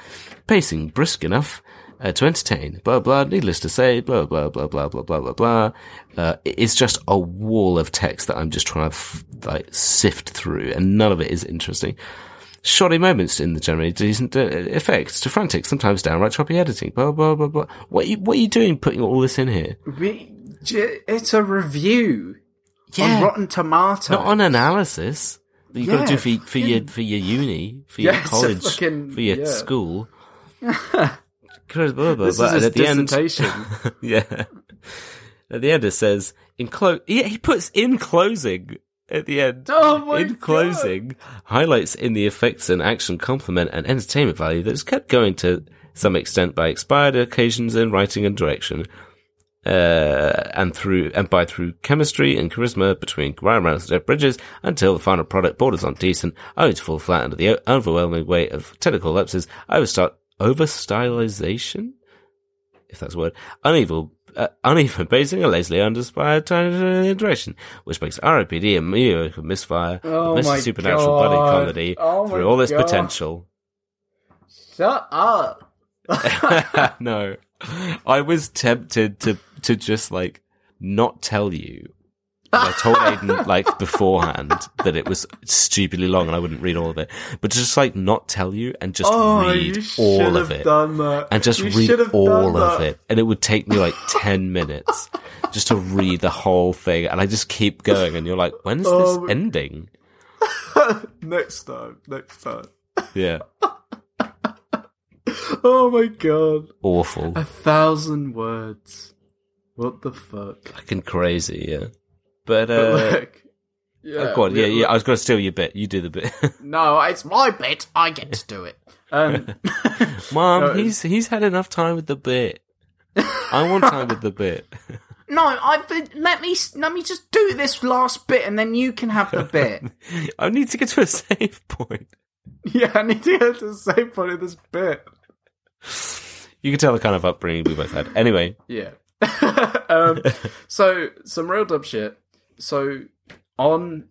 Pacing brisk enough, uh, to entertain, blah, blah, needless to say, blah, blah, blah, blah, blah, blah, blah, blah. Uh, it's just a wall of text that I'm just trying to, f- like, sift through, and none of it is interesting. Shoddy moments in the generally decent uh, effects to frantic, sometimes downright choppy editing, blah, blah, blah, blah. What are you, what are you doing putting all this in here? We, it's a review Yeah. on Rotten Tomatoes. Not on analysis that you've got to do for, for your, for your uni, for your Yeah, it's college, fucking- for your yeah. school. Blah, blah, blah, This blah. is And his at the end, dissertation. yeah. At the end, it says in close. Yeah, he puts in closing at the end. Oh my in God. closing, highlights in the effects and action complement and entertainment value that is kept going to some extent by expired occasions in writing and direction. Uh, and through, and by through chemistry and charisma between Ryan Reynolds and Jeff Bridges until the final product borders on decent, only to fall flat under the overwhelming weight of technical lapses, overstart, over stylization? if that's a word, uneven, uh, uneven pacing, a lazily uninspired direction, which makes RIPD a mediocre misfire, Oh a supernatural buddy comedy Oh through all its God. potential. Shut up. no, I was tempted to to just like not tell you. I told Aiden like beforehand that it was stupidly long and I wouldn't read all of it, but just like not tell you and just oh, read all of it. and just You read all of it. And it would take me like 10 minutes just to read the whole thing. And I just keep going. And you're like, when's Oh, this ending? next time. Next time. Yeah. Oh my god. Awful. A thousand words. What the fuck? Fucking crazy. Yeah. But, But uh, look, yeah, oh, go on. Yeah, we- yeah. I was going to steal your bit. You do the bit. No, it's my bit. I get to do it. Um, Mom, No, he's, he's had enough time with the bit. I want time with the bit. No, I've been, let me let me just do this last bit, and then you can have the bit. I need to get to a save point. yeah, I need to get to a same point of this bit. You can tell the kind of upbringing we both had. Anyway. Yeah. um, so some real dumb shit. So on,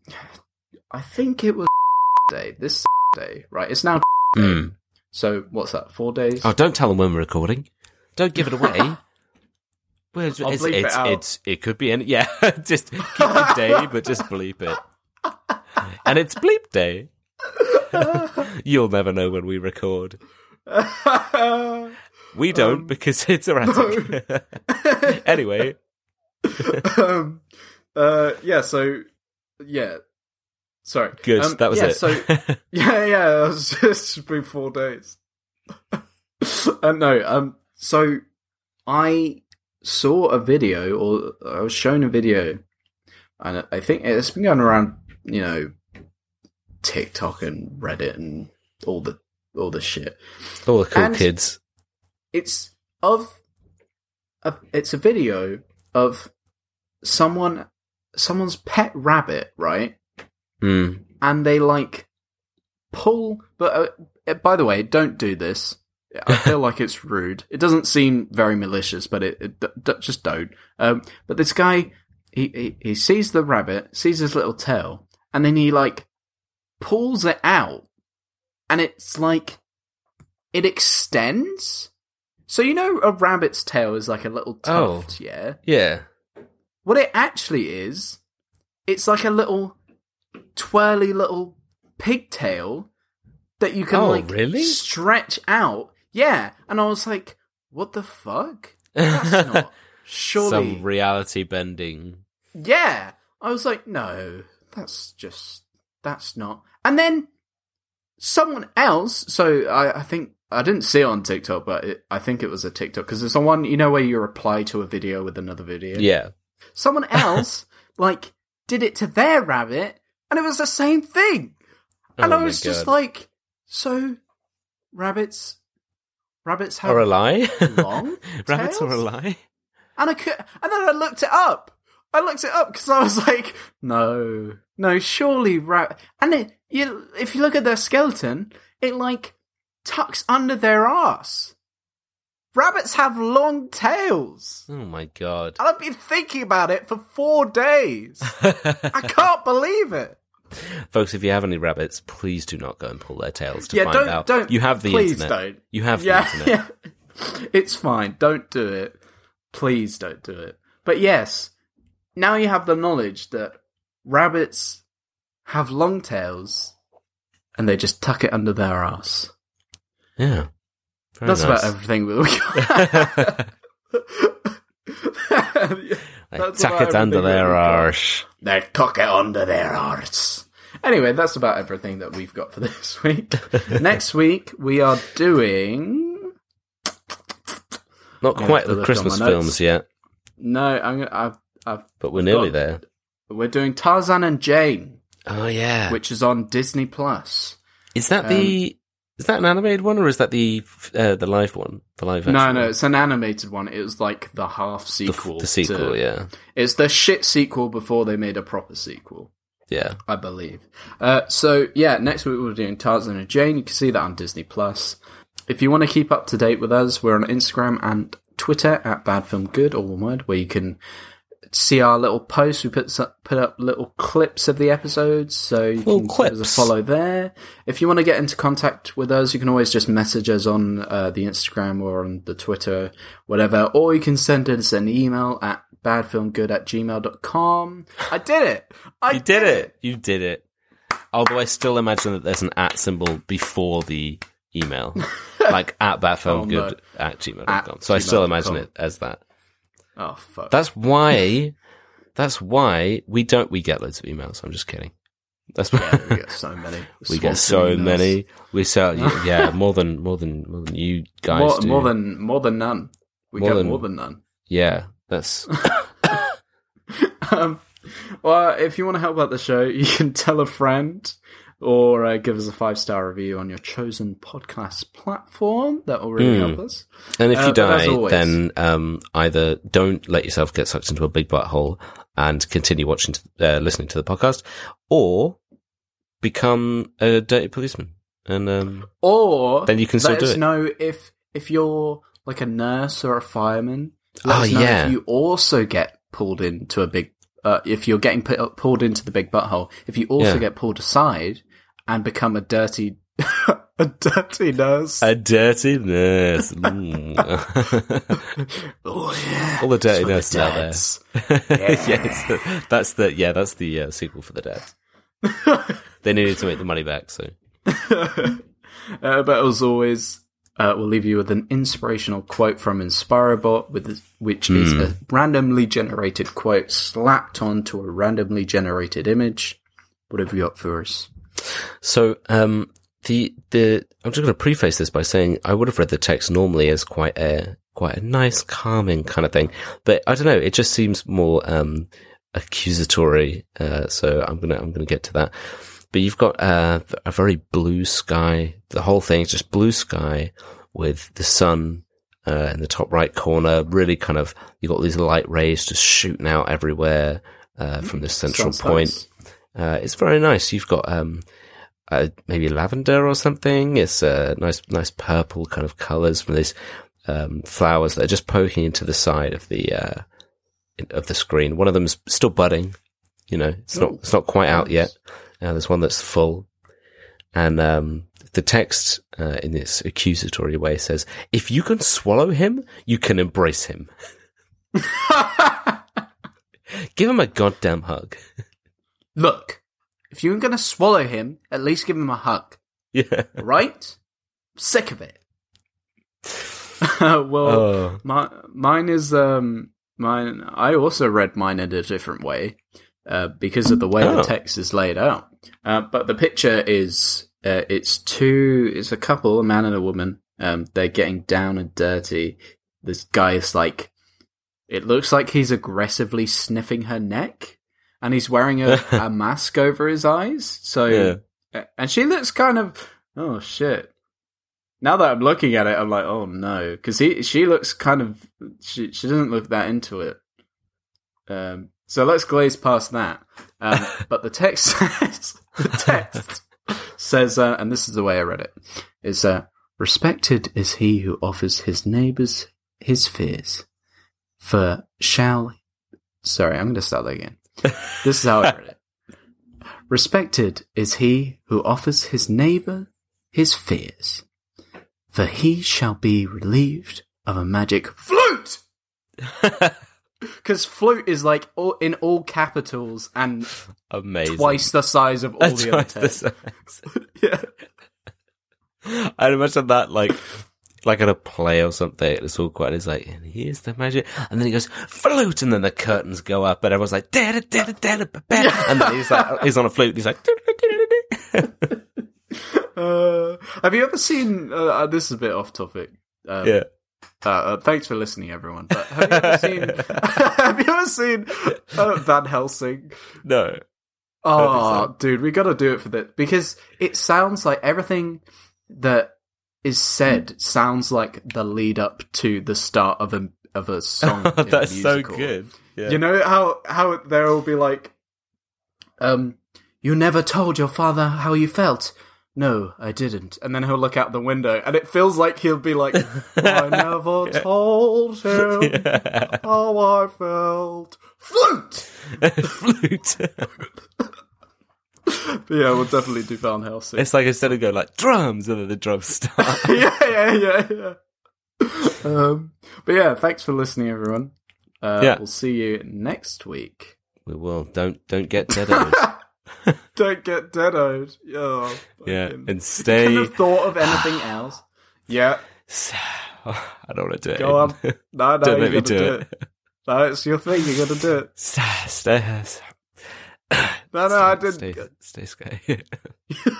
I think it was day. This day, right? It's now. Hmm. So what's that? Four days. Oh, don't tell them when we're recording. Don't give it away. Well, it's, it's, it it's, it's- it could be any, yeah, just keep the day, but just bleep it. And it's bleep day. You'll never know when we record. We don't Um, because it's erratic. anyway, um, uh, yeah. So yeah. Sorry. good. Um, that was yeah, it. So yeah, yeah. It was just been four days. uh, no. Um. So I saw a video, or I was shown a video, and I think it's been going around. You know, TikTok and Reddit and all the all the shit. All the cool and- kids. It's of a, it's a video of someone someone's pet rabbit right? Mm. and they like pull but uh, by the way don't do this. I feel like it's rude. It doesn't seem very malicious but it, it d- d- just don't. Um, but this guy he, he he sees the rabbit sees his little tail and then he like pulls it out. And it's like it extends so you know a rabbit's tail is like a little Oh. tuft yeah Yeah. what it actually is, it's like a little twirly little pigtail that you can Oh, like really? stretch out. Yeah, and I was like, "What the fuck? That's not surely." Some reality bending. yeah, I was like, "No, that's just that's not." And then someone else. So I, I think I didn't see it on TikTok, but it, I think it was a TikTok because it's the one you know where you reply to a video with another video. Yeah. someone else like did it to their rabbit and it was the same thing and Oh i was just like so rabbits rabbits have Or a lie? long Rabbits are a lie? and i could and then i looked it up i looked it up because i was like no no surely rat and it, you if you look at their skeleton it like tucks under their ass Rabbits have long tails. Oh my god. And I've been thinking about it for four days. I can't believe it. Folks, if you have any rabbits, please do not go and pull their tails to Yeah, find don't out. don't. you have the please internet. don't. You have the yeah, internet. yeah. It's fine. Don't do it. Please don't do it. But yes, now you have the knowledge that rabbits have long tails and they just tuck it under their ass. Yeah. That's nice. about everything that we got. That's tuck it under their arse. They tuck it under their arse. Anyway, that's about everything that we've got for this week. Next week, we are doing. Not quite the Christmas on my notes. films yet, No, I'm. I've, I've, but we're nearly got- there. we're doing Tarzan and Jane, Oh yeah. which is on Disney Plus. is that the um, is that an animated one or is that the uh, the live one? The live No, action no, it's an animated one. It was like the half the, sequel. the sequel. to- Yeah, It's the shit sequel before they made a proper sequel. yeah. I believe. Uh, so yeah, next week we're doing Tarzan and Jane. You can see that on Disney Plus. If you want to keep up to date with us, we're on Instagram and Twitter at Bad Film Good, all one word, where you can see our little posts. We put put up little clips of the episodes, so you Little can give us a follow there. If you want to get into contact with us, you can always just message us on uh, the Instagram or on the Twitter, whatever, or you can send us an email at badfilmgood at gmail.com. I did it! I You did it. You did it. Although I still imagine that there's an at symbol before the email, like at badfilmgood Oh, at gmail.com. At So I still imagine gmail.com. it as that. Oh fuck! That's why. That's why we don't. We get loads of emails. I'm just kidding. That's why yeah, we get so many. we get so emails. many. We sell. Yeah, more than more than more than you guys More, do. more than more than none. We More get than- more than none. yeah. That's Um, well, if you want to help out the show, you can tell a friend or uh, give us a five star review on your chosen podcast platform. That will really Hmm. help us. And if Uh, you as die, always- then um, either don't let yourself get sucked into a big butthole and continue watching, to, uh, listening to the podcast, or become a dirty policeman. And um, Or Then you can still let do us it. know if if you're like a nurse or a fireman. Let Oh, yeah. if you also get pulled into a big. Uh, if you're getting put, pulled into the big butthole, if you also Yeah. get pulled aside and become a dirty, a dirty nurse. a dirty nurse. Mm. oh yeah, All the dirty for the nurses out there. yeah, the- that's the yeah, that's the uh, sequel for the dead. they needed to make the money back, so uh, but as always, uh, we'll leave you with an inspirational quote from InspiroBot, with which is Hmm. a randomly generated quote slapped onto a randomly generated image. What have you got for us? So, um, the the I'm just going to preface this by saying I would have read the text normally as quite a quite a nice, calming kind of thing, but I don't know. It just seems more um, accusatory. Uh, so I'm gonna I'm gonna get to that. But you've got uh, a very blue sky. The whole thing is just blue sky with the sun uh, in the top right corner. Really, kind of you've got these light rays just shooting out everywhere uh, from this central Sounds point. nice. Uh, it's very nice. You've got um, uh, maybe lavender or something. It's uh, nice, nice purple kind of colors from these um, flowers that are just poking into the side of the uh, of the screen. One of them's still budding. You know, it's not it's not quite out yet. Uh, there's one that's full, and um, the text uh, in this accusatory way says, "If you can swallow him, you can embrace him. Give him a goddamn hug." Look, if you're going to swallow him, at least give him a hug, yeah. right? Sick of it. well, Oh. My mine is um mine. I also read mine in a different way uh, because of the way Oh. the text is laid out. Uh, but the picture is uh, it's two. It's a couple, a man and a woman. Um, they're getting down and dirty. This guy is like, it looks like he's aggressively sniffing her neck, and he's wearing a, a mask over his eyes. So, Yeah. and she looks kind of oh shit. Now that I'm looking at it, I'm like, oh no, because he she looks kind of she she doesn't look that into it. Um, so let's glaze past that. Um, but the text says the text says, uh, and this is the way I read it: is uh, Respected is he who offers his neighbours his fears. For shall. Sorry, I'm going to start that again. This is how I read it. Respected is he who offers his neighbour his fears. For he shall be relieved of a magic flute! Because flute is like all, in all capitals and Amazing. twice the size of all That's the other the. Yeah. I'd imagine that like like at a play or something. It's all quiet. It's like, and here's the magic, and then he goes flute, and then the curtains go up, and everyone's like, da da da da da da, and then he's like, he's on a flute. And he's like, Uh, have you ever seen? Uh, uh, this is a bit off topic. Um, yeah. Uh, uh, thanks for listening, everyone. But have you ever seen? have you ever seen uh, Van Helsing? No. Oh, dude, we got to do it for this because it sounds like everything that is said sounds like the lead up to the start of a of a song. a That's so good. Yeah. You know how how there will be like, um, you never told your father how you felt. No, I didn't. And then he'll look out the window, and it feels like he'll be like, I never told him Yeah. how I felt. Flute. flute. But yeah, we'll definitely do Van Helsing. it's like instead of going like drums, and then the drums start. yeah, yeah, yeah, yeah. Um, but yeah, thanks for listening, everyone. Uh, Yeah. We'll see you next week. we will. Don't don't get deadoed. Don't get deadoed. Oh, yeah, fucking- and stay. have thought of anything else. Yeah, I don't want to do it. go on. No, no, Don't let me do do it. it. No, it's your thing. You gotta do it. Stay. No, no, I didn't. Stay, stay scatty.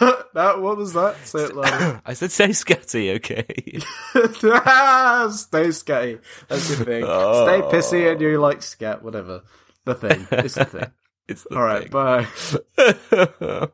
no, what was that? Say it louder. I said stay scatty, okay? Stay scatty. That's your thing. Oh. Stay pissy and you like scat, whatever. The thing. It's the thing. it's the All right, thing. bye.